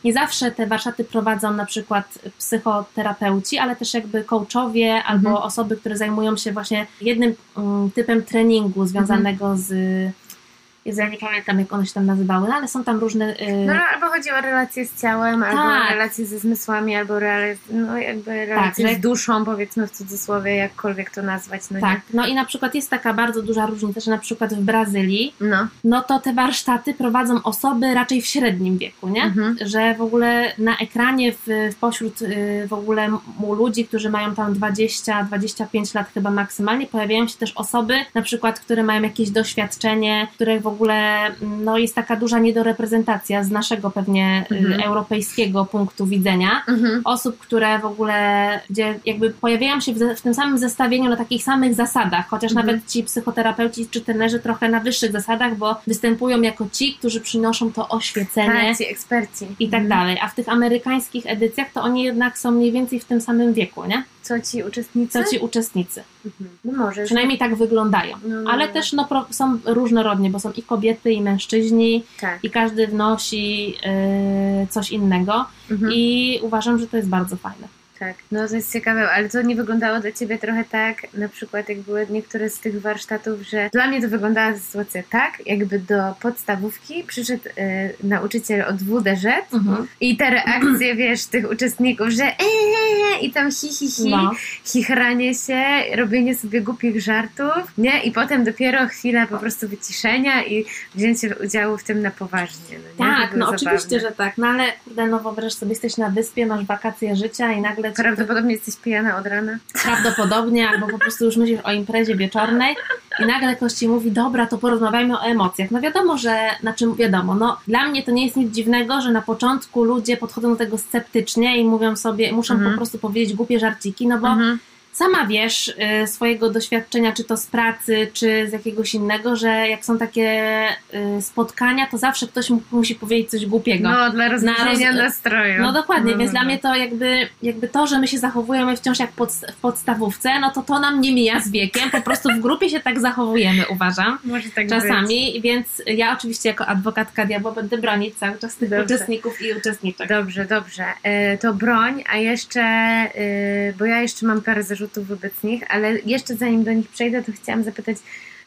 nie zawsze te warsztaty prowadzą na przykład psychoterapeuci, ale też jakby coachowie albo Mhm. osoby, które zajmują się właśnie jednym mm, typem treningu związanego z Jezu, ja nie pamiętam jak one się tam nazywały, no ale są tam różne y, No albo chodzi o relacje z ciałem, albo Tak. relacje ze zmysłami, albo rela- no, jakby relacje że- z duszą, powiedzmy w cudzysłowie, jakkolwiek to nazwać. No Tak, no i na przykład jest taka bardzo duża różnica, że na przykład w Brazylii, Nie? No. no to te warsztaty prowadzą osoby raczej w średnim wieku, nie? Mhm. Że w ogóle na ekranie w, w pośród y, w ogóle mu ludzi, którzy mają tam 20-25 lat chyba maksymalnie, pojawiają się też osoby, na przykład, które mają jakieś doświadczenie, których w ogóle mm, no, jest taka duża niedoreprezentacja z naszego pewnie y, Mhm. europejskiego punktu widzenia Mhm. osób, które w ogóle, gdzie jakby pojawiają się w, w tym samym zestawieniu na takich samych zasadach, chociaż Mhm. nawet ci psychoterapeuci czy trenerzy trochę na wyższych zasadach, bo występują jako ci, którzy przynoszą to oświecenie Tak, ci eksperci. i tak Mhm. dalej. A w tych amerykańskich edycjach to oni jednak są mniej więcej w tym samym wieku, nie? Co ci uczestnicy? Co ci uczestnicy. Mhm. No może. Przynajmniej tak wyglądają. No, no, Ale no. też no, są różnorodnie, bo są i kobiety, i mężczyźni, Tak. i każdy wnosi yy, coś innego. Mhm. I uważam, że to jest bardzo fajne. Tak, no to jest ciekawe, ale to nie wyglądało dla Ciebie trochę tak, na przykład jak były niektóre z tych warsztatów, że dla mnie to wyglądała sytuacja tak, jakby do podstawówki przyszedł e, nauczyciel od WDŻ Mhm. i te reakcje, (clears throat) wiesz, tych uczestników, że eee, i tam hi, hi, hi, No. chichranie się, robienie sobie głupich żartów, nie? I potem dopiero chwila po prostu wyciszenia i wzięcie udziału w tym na poważnie, no? Tak, no było oczywiście, zabawne. że tak. No ale kurde, no wyobraź sobie, jesteś na wyspie, masz wakacje życia i nagle ale Prawdopodobnie jesteś pijana od rana. prawdopodobnie, albo po prostu już myślisz o imprezie wieczornej i nagle ktoś ci mówi, dobra, to porozmawiajmy o emocjach. No wiadomo, że, znaczy wiadomo, no dla mnie to nie jest nic dziwnego, że na początku ludzie podchodzą do tego sceptycznie i mówią sobie, muszą Mhm. po prostu powiedzieć głupie żarciki, no bo Mhm. Sama wiesz y, swojego doświadczenia, czy to z pracy, czy z jakiegoś innego, że jak są takie y, spotkania, to zawsze ktoś mu, musi powiedzieć coś głupiego. No, dla rozluźnienia roz- nastroju. No dokładnie, No, więc no, dla mnie to jakby, jakby to, że my się zachowujemy wciąż jak pod, w podstawówce, no to to nam nie mija z wiekiem, po prostu w grupie się tak zachowujemy, uważam. Może tak być. Czasami, więc ja oczywiście jako adwokatka diabła będę bronić cały czas tych Dobrze. uczestników i uczestniczek. Dobrze, dobrze. E, to broń, a jeszcze, e, bo ja jeszcze mam parę zarzutów wobec nich, ale jeszcze zanim do nich przejdę, to chciałam zapytać,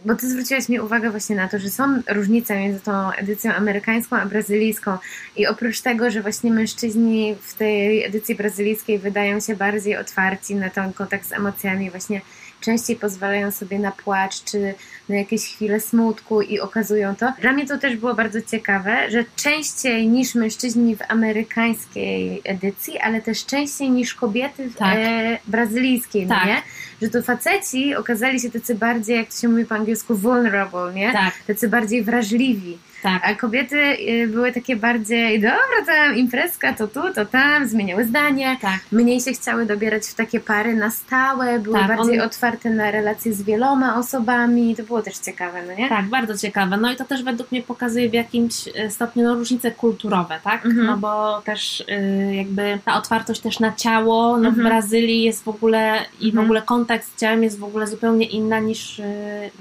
bo ty zwróciłaś mi uwagę właśnie na to, że są różnice między tą edycją amerykańską a brazylijską i oprócz tego, że właśnie mężczyźni w tej edycji brazylijskiej wydają się bardziej otwarci na ten kontakt z emocjami, właśnie częściej pozwalają sobie na płacz czy na jakieś chwile smutku i okazują to. Dla mnie to też było bardzo ciekawe, że częściej niż mężczyźni w amerykańskiej edycji, ale też częściej niż kobiety w Tak. e, brazylijskiej, no Tak. nie? Że to faceci okazali się tacy bardziej, jak to się mówi po angielsku, vulnerable, nie? Tak, Tacy bardziej wrażliwi. Tak. A kobiety y, były takie bardziej, dobra, tam imprezka, to tu, to tam, zmieniały zdanie. Tak. Mniej się chciały dobierać w takie pary na stałe, były Tak, bardziej on- otwarte na relacje z wieloma osobami. To było też ciekawe, no nie? Tak, bardzo ciekawe. No i to też według mnie pokazuje w jakimś e, stopniu no, różnice kulturowe, tak? Mhm. No bo też y, jakby ta otwartość też na ciało, no Mhm. w Brazylii jest w ogóle i w Mhm. ogóle kontakt z ciałem jest w ogóle zupełnie inna niż, y,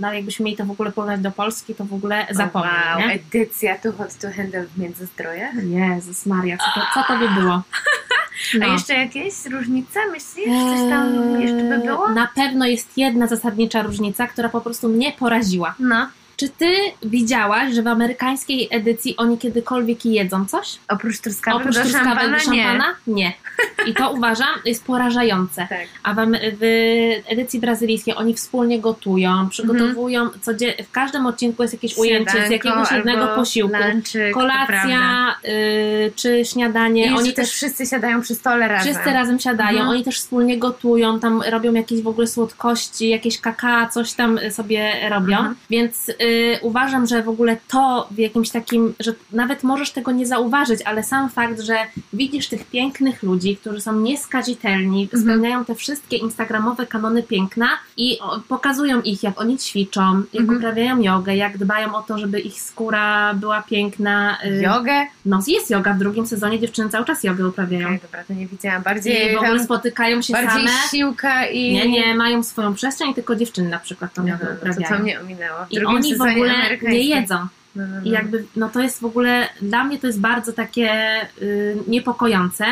no jakbyśmy mieli to w ogóle porównać do Polski, to w ogóle zapomnij, wow, nie? edycja tu hot to handle w Międzyzdrojach. Jezus Maria, co to, co to by było? (laughs) A jeszcze jakieś różnice, myślisz? Coś tam Eee, jeszcze by było? Na pewno jest jedna zasadnicza różnica, która po prostu mnie poraziła. No. Czy ty widziałaś, że w amerykańskiej edycji oni kiedykolwiek jedzą coś? Oprócz truskawek Oprócz do truskawek szampana, do szampana? Nie. I to (laughs) uważam jest porażające. Tak. A w, w edycji brazylijskiej oni wspólnie gotują, przygotowują, codzie- w każdym odcinku jest jakieś ujęcie z jakiegoś jednego posiłku. lunchik. Kolacja y, czy śniadanie. I oni też wszyscy siadają przy stole razem. Wszyscy razem siadają, Mhm. oni też wspólnie gotują, tam robią jakieś w ogóle słodkości, jakieś kakao, coś tam sobie robią. Mhm. Więc y, uważam, że w ogóle to w jakimś takim, że nawet możesz tego nie zauważyć, ale sam fakt, że widzisz tych pięknych ludzi, którzy są nieskazitelni, Mhm. spełniają te wszystkie instagramowe kanony piękna i o, pokazują ich, jak oni ćwiczą, jak Mhm. uprawiają jogę, jak dbają o to, żeby ich skóra była piękna. y, Jogę? No jest yoga w drugim sezonie, dziewczyny cały czas jogę uprawiają. Okej, dobra, to nie widziałam. I Bardziej, w ogóle spotykają się bardziej same. siłka i... Nie, nie, mają swoją przestrzeń, tylko dziewczyny na przykład tą Aha, jogę no to, uprawiają. to mnie ominęło. I oni w ogóle nie jedzą. No, no, no. I jakby, no to jest w ogóle, dla mnie to jest bardzo takie y, niepokojące.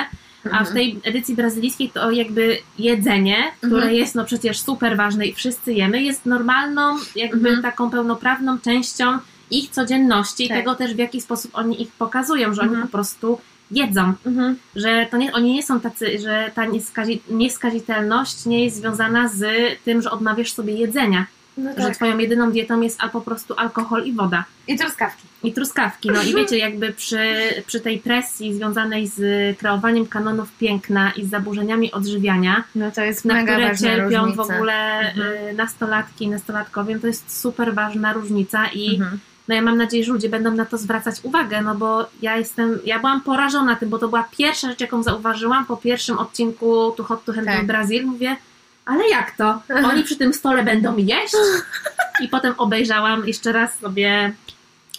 A w Mhm. tej edycji brazylijskiej to jakby jedzenie, które Mhm. jest no przecież super ważne i wszyscy jemy, jest normalną, jakby Mhm. taką pełnoprawną częścią ich codzienności i Tak. tego też w jaki sposób oni ich pokazują, że Mhm. oni po prostu jedzą. Mhm. że to nie, oni nie są tacy, że ta nieskazi, nieskazitelność nie jest związana z tym, że odmawiasz sobie jedzenia, No że tak. twoją jedyną dietą jest a po prostu alkohol i woda. I truskawki. I truskawki. No i wiecie, jakby przy, przy tej presji związanej z kreowaniem kanonów piękna i z zaburzeniami odżywiania, No to jest na mega które cierpią różnica. w ogóle Mhm. y, nastolatki i nastolatkowie, to jest super ważna różnica i Mhm. no ja mam nadzieję, że ludzie będą na to zwracać uwagę, no bo ja jestem, ja byłam porażona tym, bo to była pierwsza rzecz, jaką zauważyłam po pierwszym odcinku Tu Hot to Handle Tak. Brazil. Mówię, ale jak to? Oni przy tym stole będą jeść? I potem obejrzałam jeszcze raz sobie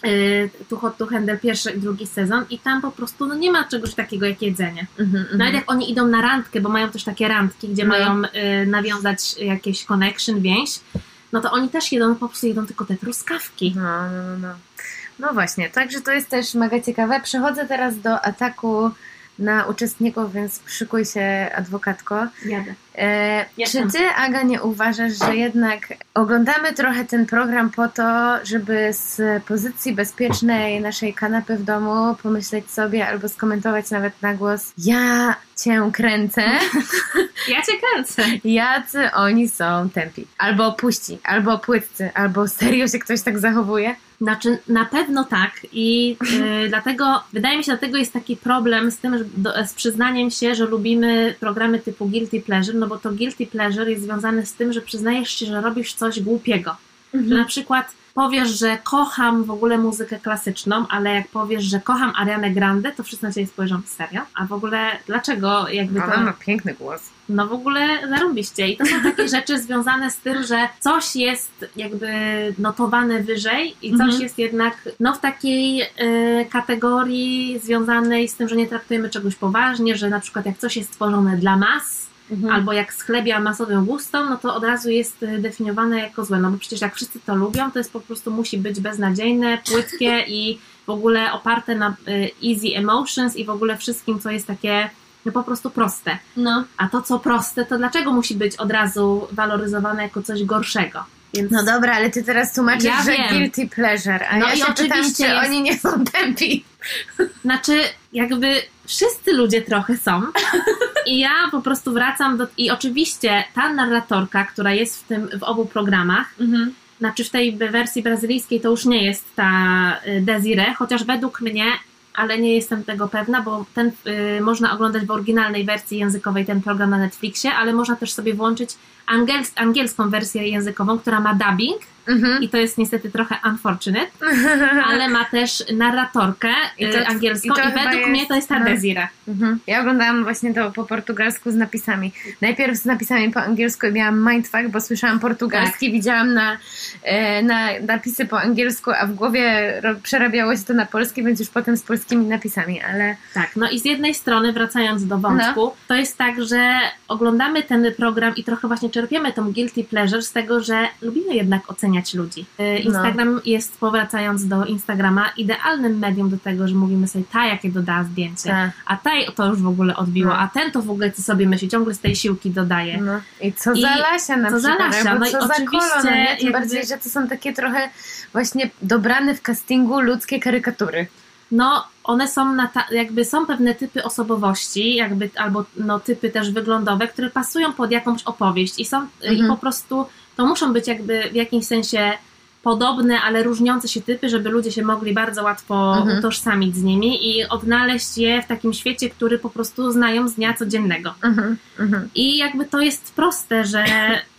y, Tu Hot to Handle pierwszy i drugi sezon i tam po prostu no nie ma czegoś takiego jak jedzenie. Mhm, mhm. Nawet jak oni idą na randkę, bo mają też takie randki, gdzie No. mają y, nawiązać jakieś connection, więź, no to oni też jedzą, po prostu jedzą tylko te truskawki. No, no, no, no. No właśnie, także to jest też mega ciekawe. Przechodzę teraz do ataku na uczestników, więc szykuj się, adwokatko. Jadę. E, czy ty, Aga, nie uważasz, że jednak oglądamy trochę ten program po to, żeby z pozycji bezpiecznej naszej kanapy w domu pomyśleć sobie albo skomentować nawet na głos ja cię kręcę, (laughs) Ja cię kręcę. jacy oni są tępi. Albo puści, albo płytcy, albo serio się ktoś tak zachowuje? Znaczy, na pewno tak i y, (laughs) dlatego, wydaje mi się, dlatego jest taki problem z tym, że do, z przyznaniem się, że lubimy programy typu Guilty Pleasure, no bo to Guilty Pleasure jest związane z tym, że przyznajesz się, że robisz coś głupiego. Mhm. Że na przykład powiesz, że kocham w ogóle muzykę klasyczną, ale jak powiesz, że kocham Arianę Grande, to wszyscy na ciebie spojrzą serio. A w ogóle dlaczego jakby to... Ona ma piękny głos. No w ogóle zarąbiście. I to są takie (laughs) rzeczy związane z tym, że coś jest jakby notowane wyżej i coś Mhm. jest jednak no, w takiej e, kategorii związanej z tym, że nie traktujemy czegoś poważnie, że na przykład jak coś jest stworzone dla mas, Mhm. albo jak schlebia masowym gustom, no to od razu jest e, definiowane jako złe. No bo przecież jak wszyscy to lubią, to jest po prostu musi być beznadziejne, płytkie (laughs) i w ogóle oparte na e, easy emotions i w ogóle wszystkim, co jest takie no po prostu proste. No. A to, co proste, to dlaczego musi być od razu waloryzowane jako coś gorszego? Więc no dobra, ale ty teraz tłumaczysz, Ja że wiem. guilty pleasure, a No ja i się pytam, oczywiście czy jest- oni nie są (laughs) tępi. Znaczy, jakby wszyscy ludzie trochę są. I ja po prostu wracam do. I oczywiście ta narratorka, która jest w tym w obu programach, Mhm. znaczy w tej wersji brazylijskiej to już nie jest ta y, Desiree, chociaż według mnie, ale nie jestem tego pewna, bo ten y, można oglądać w oryginalnej wersji językowej ten program na Netflixie, ale można też sobie włączyć angiels angielską wersję językową, która ma dubbing Mhm. i to jest niestety trochę unfortunate, (laughs) ale ma też narratorkę I to- y, angielską i i, według jest- mnie to jest ta no. Mhm. Ja oglądałam właśnie to po portugalsku z napisami. Najpierw z napisami po angielsku i miałam mindfuck, bo słyszałam portugalski, widziałam na, e, na napisy po angielsku, a w głowie przerabiało się to na polski, więc już potem z polskimi napisami, ale Tak, no i z jednej strony, wracając do wątku, to jest tak, że oglądamy ten program i trochę właśnie czerpiemy tą guilty pleasure z tego, że lubimy jednak oceniać ludzi. Y, Instagram jest, powracając do Instagrama, idealnym medium do tego, że mówimy sobie, ta jakie dodała zdjęcie, Tak. a ta to już w ogóle odbiło, No. a ten to w ogóle co sobie myśli, ciągle z tej siłki dodaje. no. I co I za Lasia na co za przykład, Lasia, albo no i za oczywiście no nie? Tym bardziej, że to są takie trochę właśnie dobrane w castingu ludzkie karykatury. no one są na ta, jakby są pewne typy osobowości, jakby albo no, typy też wyglądowe, które pasują pod jakąś opowieść i są i Mhm. po prostu to muszą być jakby w jakimś sensie podobne, ale różniące się typy, żeby ludzie się mogli bardzo łatwo Mhm. utożsamić z nimi i odnaleźć je w takim świecie, który po prostu znają z dnia codziennego. Mhm. Mhm. I jakby to jest proste, że,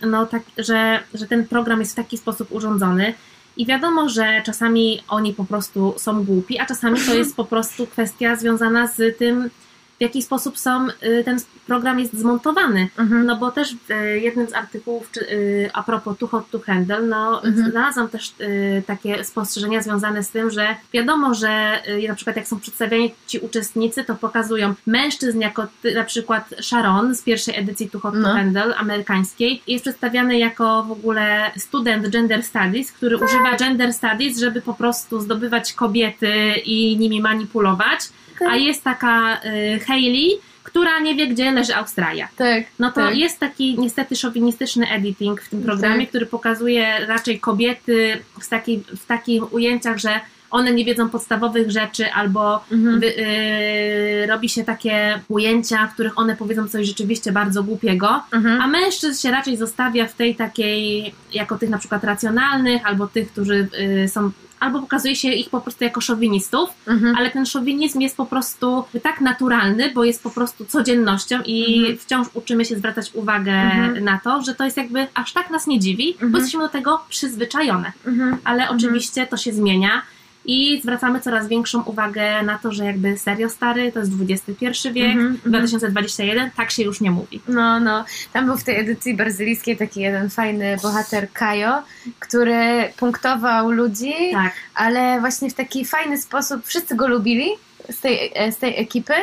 no, tak, że, że ten program jest w taki sposób urządzony. I wiadomo, że czasami oni po prostu są głupi, a czasami to jest po prostu kwestia związana z tym, w jaki sposób są, y, ten program jest zmontowany. Mhm. No bo też w y, jednym z artykułów czy, y, a propos Too Hot to Handle, no Mhm. znalazłam też takie spostrzeżenia związane z tym, że wiadomo, że na przykład jak są przedstawiani ci uczestnicy, to pokazują mężczyzn jako na przykład Sharon z pierwszej edycji Too Hot No. to Handle amerykańskiej jest przedstawiany jako w ogóle student gender studies, który Tak. używa gender studies, żeby po prostu zdobywać kobiety i nimi manipulować. A jest taka y, Hailey, która nie wie, gdzie leży Australia. Tak. No to Tak. jest taki niestety szowinistyczny editing w tym programie, Tak. który pokazuje raczej kobiety w, takiej, w takich ujęciach, że one nie wiedzą podstawowych rzeczy albo Mhm. wy, y, robi się takie ujęcia, w których one powiedzą coś rzeczywiście bardzo głupiego, Mhm. a mężczyzn się raczej zostawia w tej takiej, jako tych na przykład racjonalnych, albo tych, którzy y, są, albo pokazuje się ich po prostu jako szowinistów, Mhm. ale ten szowinizm jest po prostu tak naturalny, bo jest po prostu codziennością i Mhm. wciąż uczymy się zwracać uwagę Mhm. na to, że to jest jakby aż tak nas nie dziwi, Mhm. bo jesteśmy do tego przyzwyczajone. Mhm. Ale oczywiście to się zmienia. I zwracamy coraz większą uwagę na to, że jakby serio stary, to jest XXI wiek, Mhm, mhm. 2021, tak się już nie mówi. No, no. Tam był w tej edycji brazylijskiej taki jeden fajny bohater Kajo, który punktował ludzi, Tak. ale właśnie w taki fajny sposób. Wszyscy go lubili z tej, e, z tej ekipy.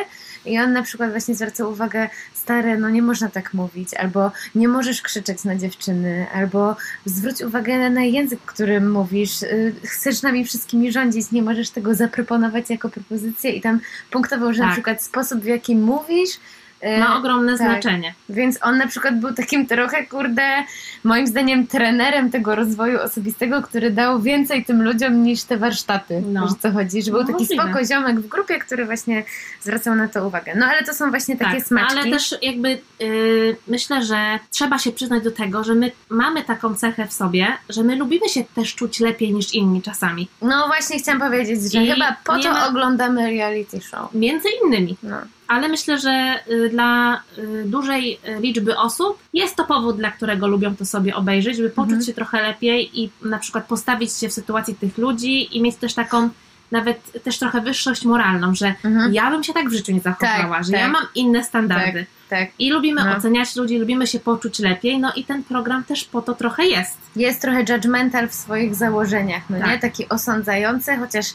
I on na przykład właśnie zwracał uwagę, stare, no nie można tak mówić, albo nie możesz krzyczeć na dziewczyny, albo zwróć uwagę na język, którym mówisz, y, chcesz nami wszystkimi rządzić, nie możesz tego zaproponować jako propozycję i tam punktował, że na Tak. przykład sposób, w jaki mówisz, ma ogromne tak. znaczenie. Więc on na przykład był takim trochę, kurde, moim zdaniem trenerem tego rozwoju osobistego, który dał więcej tym ludziom niż te warsztaty. No. Wiesz co chodzi? Że był No, taki możliwe. spoko ziomek w grupie, który właśnie zwracał na to uwagę. No ale to są właśnie takie Tak, smaczki. ale też jakby y, myślę, że trzeba się przyznać do tego, że my mamy taką cechę w sobie, że my lubimy się też czuć lepiej niż inni czasami. No właśnie chciałam powiedzieć, że I chyba po to ma- oglądamy reality show. Między innymi. No. Ale myślę, że y, dla y, dużej liczby osób jest to powód, dla którego lubią to sobie obejrzeć, żeby poczuć Mhm. się trochę lepiej i na przykład postawić się w sytuacji tych ludzi i mieć też taką nawet też trochę wyższość moralną, że Mhm. ja bym się tak w życiu nie zachowała, Tak, że tak. ja mam inne standardy. Tak. I lubimy No. oceniać ludzi, lubimy się poczuć lepiej, no i ten program też po to trochę jest. Jest trochę judgmental w swoich założeniach, no Tak. nie? Taki osądzający, chociaż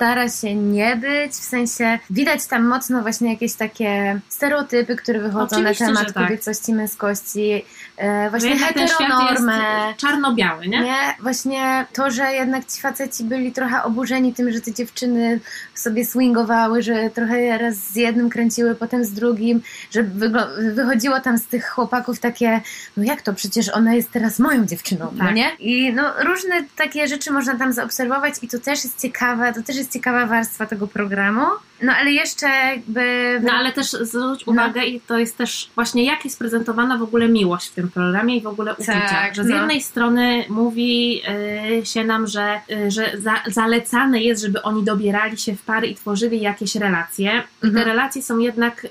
stara się nie być, w sensie widać tam mocno właśnie jakieś takie stereotypy, które wychodzą Oczywiście, na temat tak. kobiecości, męskości, e, właśnie heteronormę. czarno-biały, nie? Nie, właśnie to, że jednak ci faceci byli trochę oburzeni tym, że te dziewczyny sobie swingowały, że trochę raz z jednym kręciły, potem z drugim, że wychodziło tam z tych chłopaków takie, no jak to, przecież ona jest teraz moją dziewczyną, no Tak. nie? I no różne takie rzeczy można tam zaobserwować i to też jest ciekawe, to też jest ciekawa warstwa tego programu. No ale jeszcze jakby... No ale też zwróć No. uwagę i to jest też właśnie jak jest prezentowana w ogóle miłość w tym programie i w ogóle uczucia. Tak, że z no. jednej strony mówi y, się nam, że, y, że za, zalecane jest, żeby oni dobierali się w pary i tworzyli jakieś relacje. I te Mhm. relacje są jednak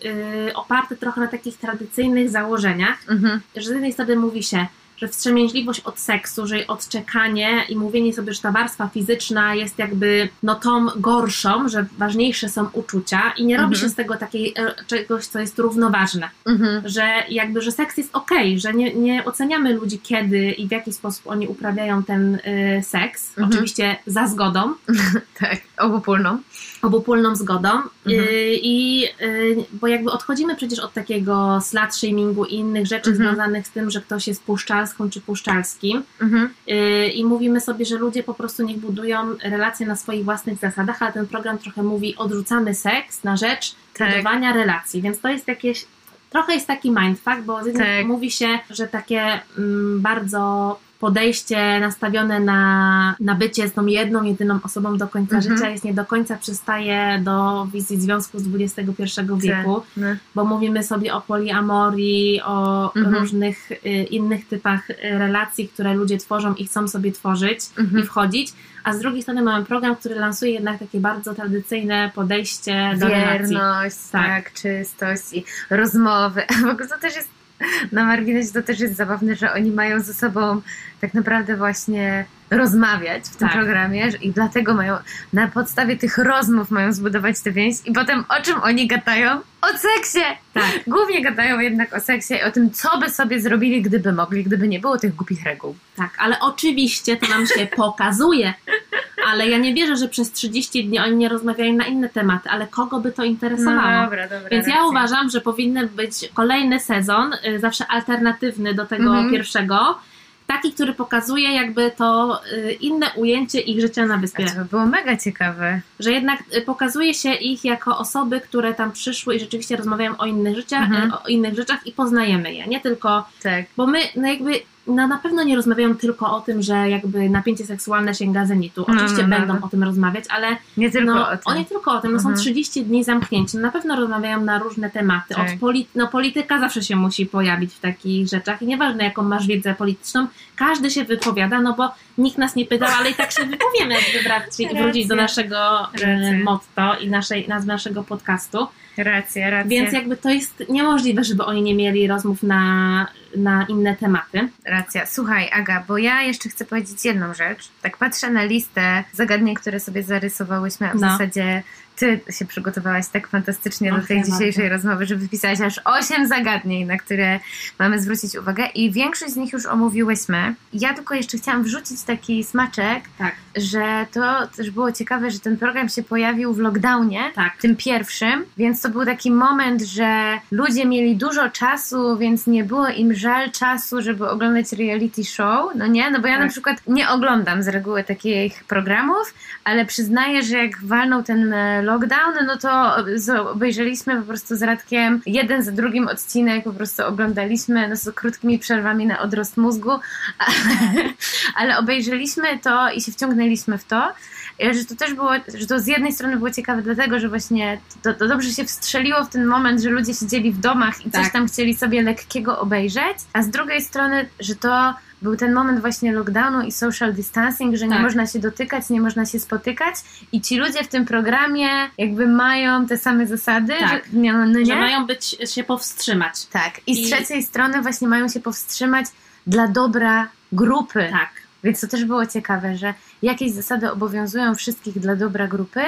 y, oparte trochę na takich tradycyjnych założeniach, Mhm. że z jednej strony mówi się, że wstrzemięźliwość od seksu, że odczekanie i mówienie sobie, że ta warstwa fizyczna jest jakby no tą gorszą, że ważniejsze są uczucia i nie robi Mhm. się z tego takiej e, czegoś, co jest równoważne. Mhm. Że jakby, że seks jest okej, że nie, nie oceniamy ludzi kiedy i w jaki sposób oni uprawiają ten y, seks. Mhm. Oczywiście za zgodą, (laughs) Tak, obopólną. Obopólną zgodą. Mhm. Y, I y, bo jakby odchodzimy przecież od takiego slut shamingu i innych rzeczy Mhm. związanych z tym, że ktoś jest puszczalską czy puszczalskim. Mhm. Y, I mówimy sobie, że ludzie po prostu niech budują relacje na swoich własnych zasadach, ale ten program trochę mówi odrzucamy seks na rzecz Tak. budowania relacji, więc to jest jakieś trochę jest taki mindfuck, bo z jednej Tak. mówi się, że takie mm, bardzo podejście nastawione na, na bycie z tą jedną, jedyną osobą do końca Mhm. życia jest nie do końca przystaje do wizji związku z XXI wieku, bo mówimy sobie o poliamorii, o Mhm. różnych y, innych typach y, relacji, które ludzie tworzą i chcą sobie tworzyć i Mhm. wchodzić, a z drugiej strony mamy program, który lansuje jednak takie bardzo tradycyjne podejście do relacji. Wierność, Tak. tak. czystość i rozmowy. (laughs) W ogóle to też jest, na marginesie to też jest zabawne, że oni mają ze sobą tak naprawdę właśnie rozmawiać w tym Tak. programie i dlatego mają, na podstawie tych rozmów mają zbudować tę więź i potem o czym oni gadają? O seksie! Tak. Głównie gadają jednak o seksie i o tym, co by sobie zrobili, gdyby mogli, gdyby nie było tych głupich reguł. Tak, ale oczywiście to nam się pokazuje. Ale ja nie wierzę, że przez 30 dni oni nie rozmawiają na inne tematy, ale kogo by to interesowało? No dobra, dobra. Więc ja racja. uważam, że powinien być kolejny sezon, y, zawsze alternatywny do tego Mhm. pierwszego. Taki, który pokazuje jakby to y, inne ujęcie ich życia na wyspie. A to by było mega ciekawe. Że jednak y, pokazuje się ich jako osoby, które tam przyszły i rzeczywiście rozmawiają o innych, życiach, Mhm. y, o innych rzeczach i poznajemy je. Nie tylko Tak. bo my no jakby no na pewno nie rozmawiają tylko o tym, że jakby napięcie seksualne sięga zenitu. No, Oczywiście no, no, będą o tym rozmawiać, ale Nie tylko no, o tym. oni tylko o tym. No, są Mhm. 30 dni zamknięci. No, na pewno rozmawiają na różne tematy. Tak. Od poli- no, polityka zawsze się musi pojawić w takich rzeczach i nieważne jaką masz wiedzę polityczną, każdy się wypowiada, no bo nikt nas nie pytał, ale i tak się wypowiemy, Racja. (laughs) wrócić do naszego Racja. motto i naszej, nazwy naszego podcastu. Racja, racja. Więc jakby to jest niemożliwe, żeby oni nie mieli rozmów na, na inne tematy. Racja. Słuchaj, Aga, bo ja jeszcze chcę powiedzieć jedną rzecz. Tak patrzę na listę zagadnień, które sobie zarysowałyśmy, a w No. zasadzie ty się przygotowałaś tak fantastycznie do tej ja dzisiejszej rozmowy, że wypisałaś aż osiem zagadnień, na które mamy zwrócić uwagę i większość z nich już omówiłyśmy. Ja tylko jeszcze chciałam wrzucić taki smaczek, Tak. że to też było ciekawe, że ten program się pojawił w lockdownie, Tak. tym pierwszym, więc to był taki moment, że ludzie mieli dużo czasu, więc nie było im żal czasu, żeby oglądać reality show, no nie? No bo ja Tak. na przykład nie oglądam z reguły takich programów, ale przyznaję, że jak walnął ten e, lockdown, no to obejrzeliśmy po prostu z Radkiem jeden za drugim odcinek, po prostu oglądaliśmy no, z krótkimi przerwami na odrost mózgu, (laughs) ale obejrzeliśmy to i się wciągnęliśmy w to że to też było, że to z jednej strony było ciekawe dlatego, że właśnie to, to dobrze się wstrzeliło w ten moment, że ludzie siedzieli w domach i tak. coś tam chcieli sobie lekkiego obejrzeć, a z drugiej strony, że to był ten moment właśnie lockdownu i social distancing, że nie tak. można się dotykać, nie można się spotykać i ci ludzie w tym programie jakby mają te same zasady, tak. że, no, no że mają być, się powstrzymać. Tak. I, I z trzeciej strony właśnie mają się powstrzymać dla dobra grupy. Tak. Więc to też było ciekawe, że jakieś zasady obowiązują wszystkich dla dobra grupy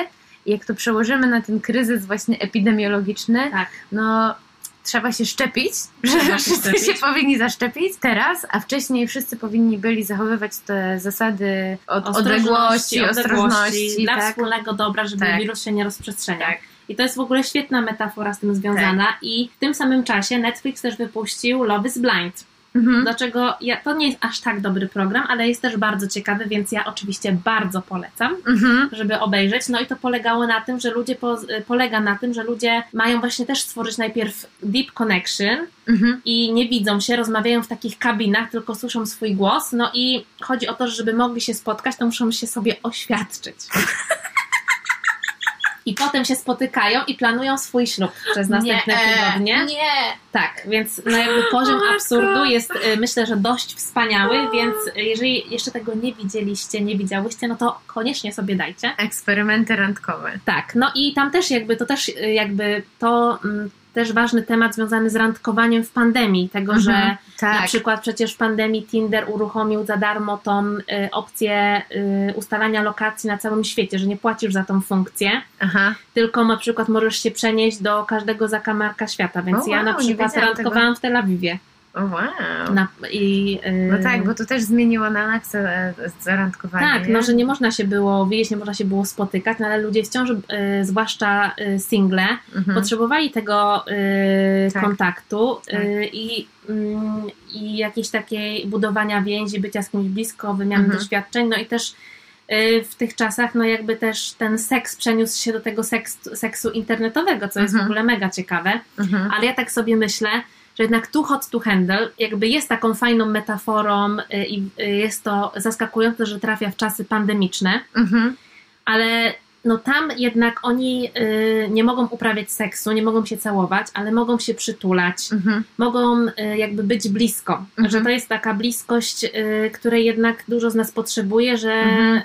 i jak to przełożymy na ten kryzys właśnie epidemiologiczny, tak. no trzeba się szczepić, że wszyscy się powinni zaszczepić teraz, a wcześniej wszyscy powinni byli zachowywać te zasady od, odległości, ostrożności, dla tak? wspólnego dobra, żeby tak. wirus się nie rozprzestrzeniał. Tak. I to jest w ogóle świetna metafora z tym związana. Tak. I w tym samym czasie Netflix też wypuścił Love is Blind. Mhm. Dlaczego ja, to nie jest aż tak dobry program, ale jest też bardzo ciekawy, więc ja oczywiście bardzo polecam, mhm. żeby obejrzeć. No i to polegało na tym, że ludzie po, polega na tym, że ludzie mają właśnie też stworzyć najpierw deep connection mhm. i nie widzą się, rozmawiają w takich kabinach, tylko słyszą swój głos. No i chodzi o to, że żeby mogli się spotkać, to muszą się sobie oświadczyć. (laughs) i potem się spotykają i planują swój ślub przez następne nie, tygodnie. Nie. Tak, więc no jakby poziom absurdu jest y, myślę, że dość wspaniały, więc jeżeli jeszcze tego nie widzieliście, nie widziałyście, no to koniecznie sobie dajcie. Eksperymenty randkowe. Tak, no i tam też jakby to też y, jakby to mm, też ważny temat związany z randkowaniem w pandemii, tego, mhm, że tak. na przykład przecież w pandemii Tinder uruchomił za darmo tą y, opcję y, ustalania lokacji na całym świecie, że nie płacisz za tą funkcję, Aha. tylko na przykład możesz się przenieść do każdego zakamarka świata, więc ja na przykład randkowałam tego. w Tel Awiwie. Wow. Na, i, yy... No tak, bo to też zmieniło na nakse zarandkowanie. Tak, nie? no że nie można się było wyjeść, nie można się było spotykać, no ale ludzie wciąż, yy, zwłaszcza yy, single, mhm. potrzebowali tego yy, tak. kontaktu tak. Yy, i, mm, i jakiejś takiej budowania więzi, bycia z kimś blisko, wymiany mhm. doświadczeń, no i też yy, w tych czasach, no jakby też ten seks przeniósł się do tego seksu, seksu internetowego, co jest w mhm. ogóle mega ciekawe, mhm. ale ja tak sobie myślę, że jednak too hot to handle jakby jest taką fajną metaforą y, i y, jest to zaskakujące, że trafia w czasy pandemiczne, mhm. ale no tam jednak oni y, nie mogą uprawiać seksu, nie mogą się całować, ale mogą się przytulać, mhm. mogą jakby być blisko. Mhm. Że to jest taka bliskość, której jednak dużo z nas potrzebuje, że mhm.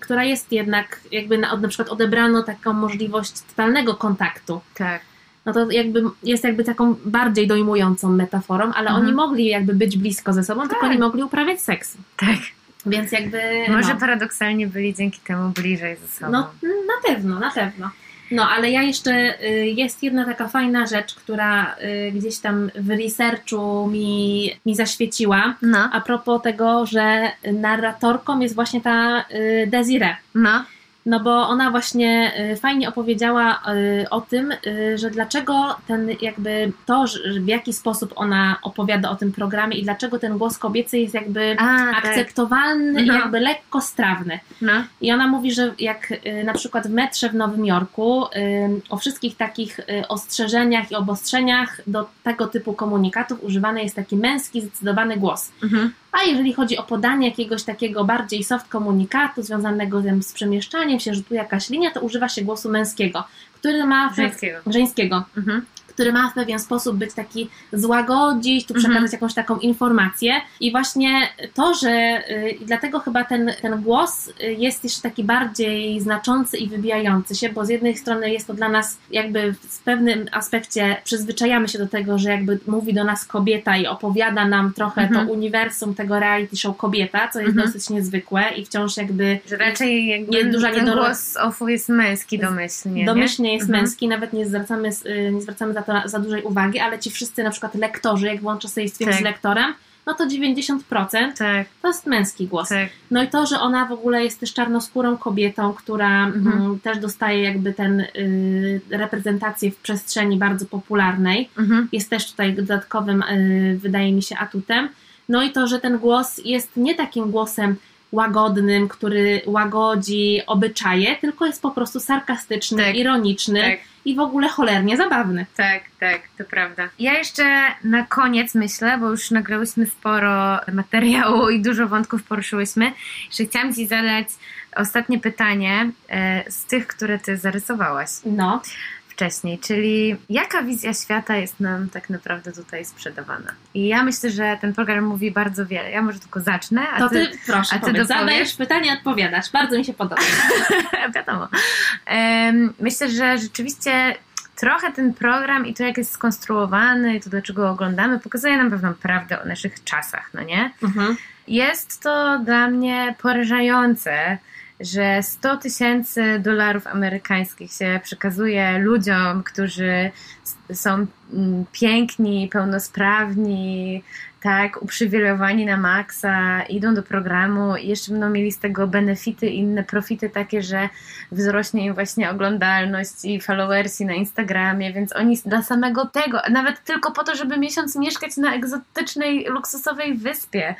która jest jednak jakby na, na przykład odebrano taką możliwość totalnego kontaktu. Tak no to jakby jest jakby taką bardziej dojmującą metaforą, ale oni mhm. mogli jakby być blisko ze sobą, tak. tylko nie mogli uprawiać seksu. Tak. Więc jakby. Może no. paradoksalnie byli dzięki temu bliżej ze sobą. No, na pewno, na pewno. No, ale ja jeszcze, y, jest jedna taka fajna rzecz, która y, gdzieś tam w researchu mi, mi zaświeciła. No. A propos tego, że narratorką jest właśnie ta y, Desiree. No no bo ona właśnie y, fajnie opowiedziała y, o tym, y, że dlaczego ten jakby to, w jaki sposób ona opowiada o tym programie i dlaczego ten głos kobiecy jest jakby A, tak. akceptowalny tak. i no. jakby lekko strawny. No. I ona mówi, że jak na przykład w metrze w Nowym Jorku o wszystkich takich ostrzeżeniach i obostrzeniach do tego typu komunikatów używany jest taki męski, zdecydowany głos. Mhm. A jeżeli chodzi o podanie jakiegoś takiego bardziej soft komunikatu związanego z przemieszczaniem się, że tu jakaś linia, to używa się głosu męskiego, który ma. Żeńskiego. żeńskiego mhm który ma w pewien sposób być taki złagodzić, tu przekazać mhm. jakąś taką informację i właśnie to, że y, dlatego chyba ten, ten głos y, jest jeszcze taki bardziej znaczący i wybijający się, bo z jednej strony jest to dla nas jakby w pewnym aspekcie przyzwyczajamy się do tego, że jakby mówi do nas kobieta i opowiada nam trochę mhm. to uniwersum tego reality show kobieta, co jest mhm. dosyć niezwykłe i wciąż jakby że raczej jakby nie, duża ten głos ofu jest męski domyślnie. Domyślnie jest mhm. męski, nawet nie zwracamy, y, nie zwracamy za to za dużej uwagi, ale ci wszyscy na przykład lektorzy, jak włączę sobie stream tak. z lektorem, no to 90% tak. to jest męski głos. Tak. No i to, że ona w ogóle jest też czarnoskórą kobietą, która mhm. m, mm, też dostaje jakby ten y, reprezentację w przestrzeni bardzo popularnej, mhm. jest też tutaj dodatkowym, y, wydaje mi się, atutem. No i to, że ten głos jest nie takim głosem łagodnym, który łagodzi obyczaje, tylko jest po prostu sarkastyczny, Tak. ironiczny Tak. i w ogóle cholernie zabawny. Tak, tak, to prawda. Ja jeszcze na koniec myślę, bo już nagrałyśmy sporo materiału i dużo wątków poruszyłyśmy, że chciałam Ci zadać ostatnie pytanie e, z tych, które Ty zarysowałaś No, wcześniej, czyli jaka wizja świata jest nam tak naprawdę tutaj sprzedawana? I ja myślę, że ten program mówi bardzo wiele. Ja może tylko zacznę, a to ty, proszę, a ty powiedz, zadajesz pytanie, odpowiadasz. Bardzo mi się podoba. (laughs) Wiadomo. Myślę, że rzeczywiście trochę ten program i to, jak jest skonstruowany, i to, dlaczego go oglądamy, pokazuje nam pewną prawdę o naszych czasach, no nie? Mhm. Jest to dla mnie porażające, że 100 tysięcy dolarów amerykańskich się przekazuje ludziom, którzy są mm, piękni, pełnosprawni, tak, uprzywilejowani na maksa, idą do programu i jeszcze będą mieli z tego benefity inne profity takie, że wzrośnie im właśnie oglądalność i followersi na Instagramie, więc oni dla samego tego, nawet tylko po to, żeby miesiąc mieszkać na egzotycznej, luksusowej wyspie,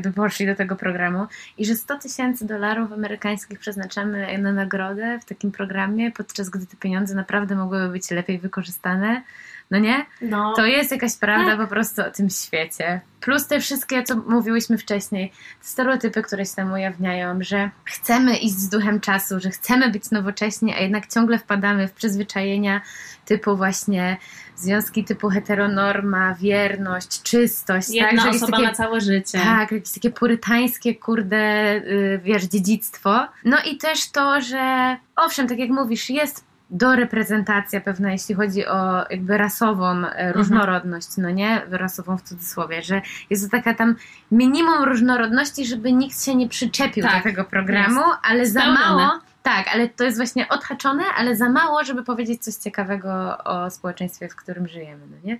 by poszli do tego programu i że 100 tysięcy dolarów amerykańskich przeznaczamy na nagrodę w takim programie, podczas gdy te pieniądze naprawdę mogłyby być lepiej wykorzystane. No nie? No, To jest jakaś prawda Tak. po prostu o tym świecie. Plus te wszystkie, co mówiłyśmy wcześniej, te stereotypy, które się tam ujawniają, że chcemy iść z duchem czasu, że chcemy być nowocześni, a jednak ciągle wpadamy w przyzwyczajenia typu właśnie związki typu heteronorma, wierność, czystość. jedna tak? Że osoba takie- na całe życie. tak, jakieś takie purytańskie, kurde, y, wiesz, dziedzictwo. No i też to, że owszem, tak jak mówisz, jest doreprezentacja pewna, jeśli chodzi o jakby rasową e, różnorodność, no nie? Rasową w cudzysłowie, że jest to taka tam minimum różnorodności, żeby nikt się nie przyczepił Tak, do tego programu, ale za mało. Tak, ale to jest właśnie odhaczone, ale za mało, żeby powiedzieć coś ciekawego o społeczeństwie, w którym żyjemy, no nie?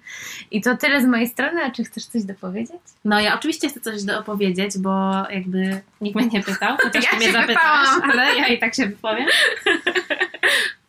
I to tyle z mojej strony, a czy chcesz coś dopowiedzieć? No ja oczywiście chcę coś do opowiedzieć, bo jakby nikt mnie nie pytał, (laughs) chociaż Ja ty mnie wypałam. ale ja i tak się wypowiem. (laughs)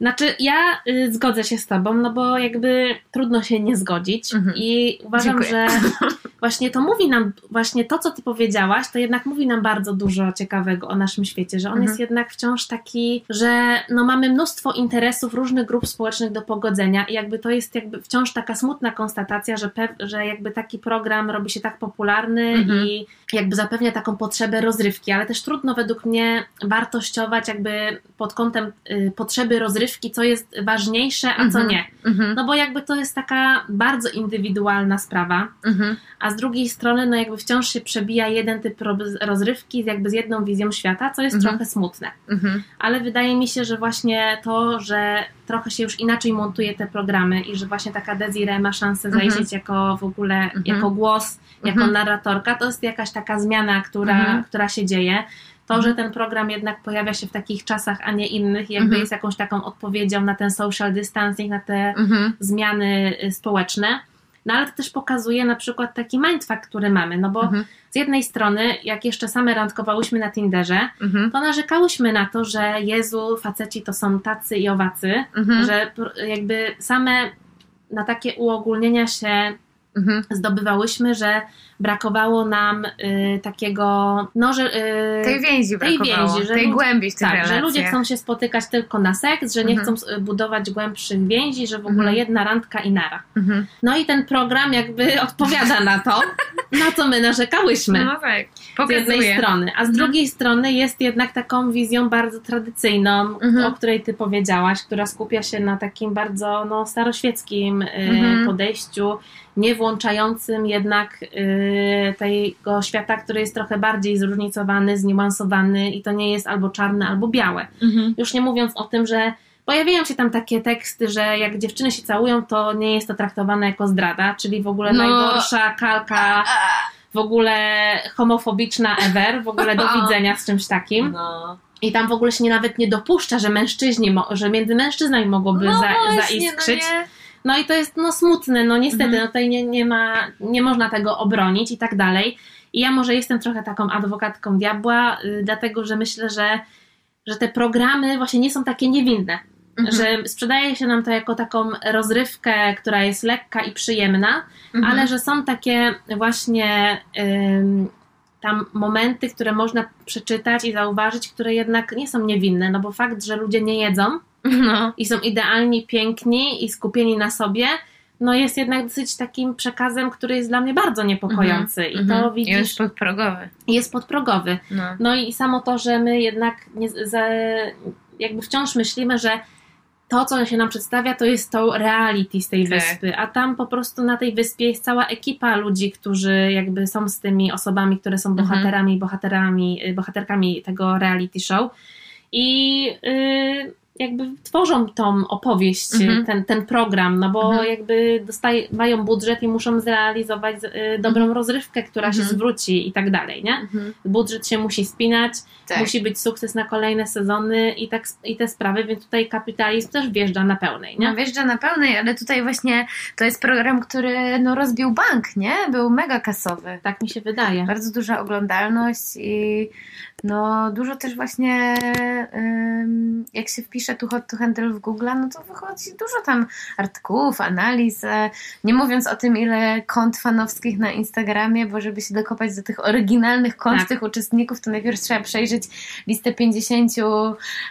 Znaczy, ja y, zgodzę się z tobą, no bo jakby trudno się nie zgodzić Mhm. i uważam, Dziękuję. że (laughs) właśnie to mówi nam, właśnie to, co ty powiedziałaś, to jednak mówi nam bardzo dużo ciekawego o naszym świecie, że on Mhm. jest jednak wciąż taki, że no mamy mnóstwo interesów różnych grup społecznych do pogodzenia i jakby to jest jakby wciąż taka smutna konstatacja, że, że jakby taki program robi się tak popularny Mhm. i jakby zapewnia taką potrzebę rozrywki, ale też trudno według mnie wartościować jakby pod kątem y, potrzeby rozrywki, co jest ważniejsze, a co Mhm. nie. Mhm. No bo jakby to jest taka bardzo indywidualna sprawa, Mhm. A z drugiej strony no jakby wciąż się przebija jeden typ ro- rozrywki jakby z jedną wizją świata, co jest Mhm. trochę smutne. Mhm. Ale wydaje mi się, że właśnie to, że trochę się już inaczej montuje te programy i że właśnie taka Desiree ma szansę Mhm. zajrzeć jako w ogóle, Mhm. jako głos, jako Mhm. narratorka, to jest jakaś taka zmiana, która, która się dzieje. To, że ten program jednak pojawia się w takich czasach, a nie innych, jakby Mhm. jest jakąś taką odpowiedzią na ten social distancing, na te Mhm. zmiany y, społeczne. No ale to też pokazuje na przykład taki mindfuck, który mamy, no bo Mhm. z jednej strony, jak jeszcze same randkowałyśmy na Tinderze, Mhm. to narzekałyśmy na to, że Jezu, faceci to są tacy i owacy, Mhm. że jakby same na takie uogólnienia się Mhm. zdobywałyśmy, że brakowało nam y, takiego, no że... Y, Tej więzi tej brakowało, więzi, że tej ludzie- głębi w tak, że ludzie chcą się spotykać tylko na seks, że nie Mhm. chcą budować głębszych więzi, że w ogóle Mhm. jedna randka i nara. Mhm. No i ten program jakby (laughs) odpowiada na to, na co my narzekałyśmy. No tak, z jednej pokazuje. strony, a z Mhm. drugiej strony jest jednak taką wizją bardzo tradycyjną, Mhm. o której ty powiedziałaś, która skupia się na takim bardzo no, staroświeckim y, Mhm. podejściu, nie włączającym jednak y, tego świata, który jest trochę bardziej zróżnicowany, zniuansowany i to nie jest albo czarne, albo białe. Mhm. Już nie mówiąc o tym, że pojawiają się tam takie teksty, że jak dziewczyny się całują, to nie jest to traktowane jako zdrada, czyli w ogóle No. najgorsza kalka w ogóle homofobiczna ever, w ogóle do (laughs) widzenia z czymś takim. No. I tam w ogóle się nie, nawet nie dopuszcza, że mężczyźni, że między mężczyznami mogłoby No za, właśnie, zaiskrzyć. No? No i to jest no smutne, no niestety, Mhm. no tutaj nie, nie ma, nie można tego obronić i tak dalej. I ja może jestem trochę taką adwokatką diabła, y, dlatego że myślę, że, że te programy właśnie nie są takie niewinne. Mhm. Że sprzedaje się nam to jako taką rozrywkę, która jest lekka i przyjemna, Mhm. ale że są takie właśnie tam momenty, które można przeczytać i zauważyć, które jednak nie są niewinne, no bo fakt, że ludzie nie jedzą (laughs) No. i są idealni, piękni i skupieni na sobie, no jest jednak dosyć takim przekazem, który jest dla mnie bardzo niepokojący i to Mhm. I on widzisz, jest podprogowy. jest podprogowy. No. No i samo to, że my jednak nie, za, jakby wciąż myślimy, że to, co się nam przedstawia, to jest to reality z tej Tak. wyspy, a tam po prostu na tej wyspie jest cała ekipa ludzi, którzy jakby są z tymi osobami, które są Mhm. bohaterami, bohaterami, y, bohaterkami tego reality show i y, jakby tworzą tą opowieść, Mhm. ten, ten program, no bo Mhm. jakby dostaje, mają budżet i muszą zrealizować y, dobrą rozrywkę, która się Mhm. zwróci i tak dalej, nie? Mhm. budżet się musi spinać, Tak. musi być sukces na kolejne sezony i, tak, i te sprawy, więc tutaj kapitalizm też wjeżdża na pełnej, nie? No wjeżdża na pełnej, ale tutaj właśnie to jest program, który no, rozbił bank, nie? Był mega kasowy. Tak mi się wydaje. Bardzo duża oglądalność i no dużo też właśnie jak się wpisze tu hot to handle w Google, no to wychodzi dużo tam artykułów, analiz, e, nie mówiąc o tym ile kont fanowskich na Instagramie, bo żeby się dokopać do tych oryginalnych kont Tak. tych uczestników, to najpierw trzeba przejrzeć listę 50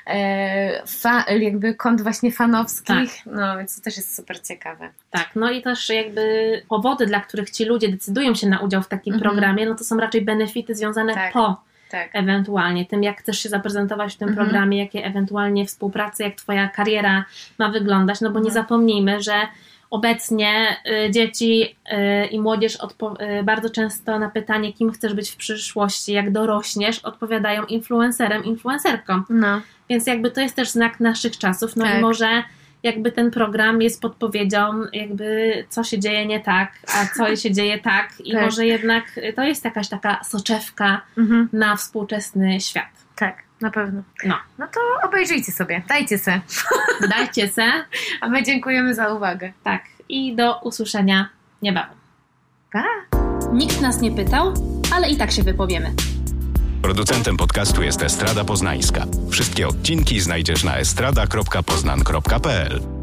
e, fa, jakby kont właśnie fanowskich, no więc to też jest super ciekawe. Tak, no i też jakby powody, dla których ci ludzie decydują się na udział w takim Mhm. programie, no to są raczej benefity związane Tak. po Tak. ewentualnie tym, jak chcesz się zaprezentować w tym Mhm. programie, jakie ewentualnie współprace, jak twoja kariera ma wyglądać, no bo nie Mhm. zapomnijmy, że obecnie y, dzieci y, i młodzież y, bardzo często na pytanie, kim chcesz być w przyszłości, jak dorośniesz, odpowiadają influencerem, influencerką. No. Więc jakby to jest też znak naszych czasów, no Tak. i może jakby ten program jest podpowiedzią, jakby co się dzieje nie tak, a co (laughs) się dzieje tak i Tak. może jednak to jest jakaś taka soczewka Mhm. na współczesny świat. Tak, na pewno. No. No to obejrzyjcie sobie, dajcie se. (laughs) Dajcie se, A my dziękujemy za uwagę. tak, i do usłyszenia niebawem. Pa! Nikt nas nie pytał, ale i tak się wypowiemy. Producentem podcastu jest Estrada Poznańska. Wszystkie odcinki znajdziesz na estrada.poznan.pl.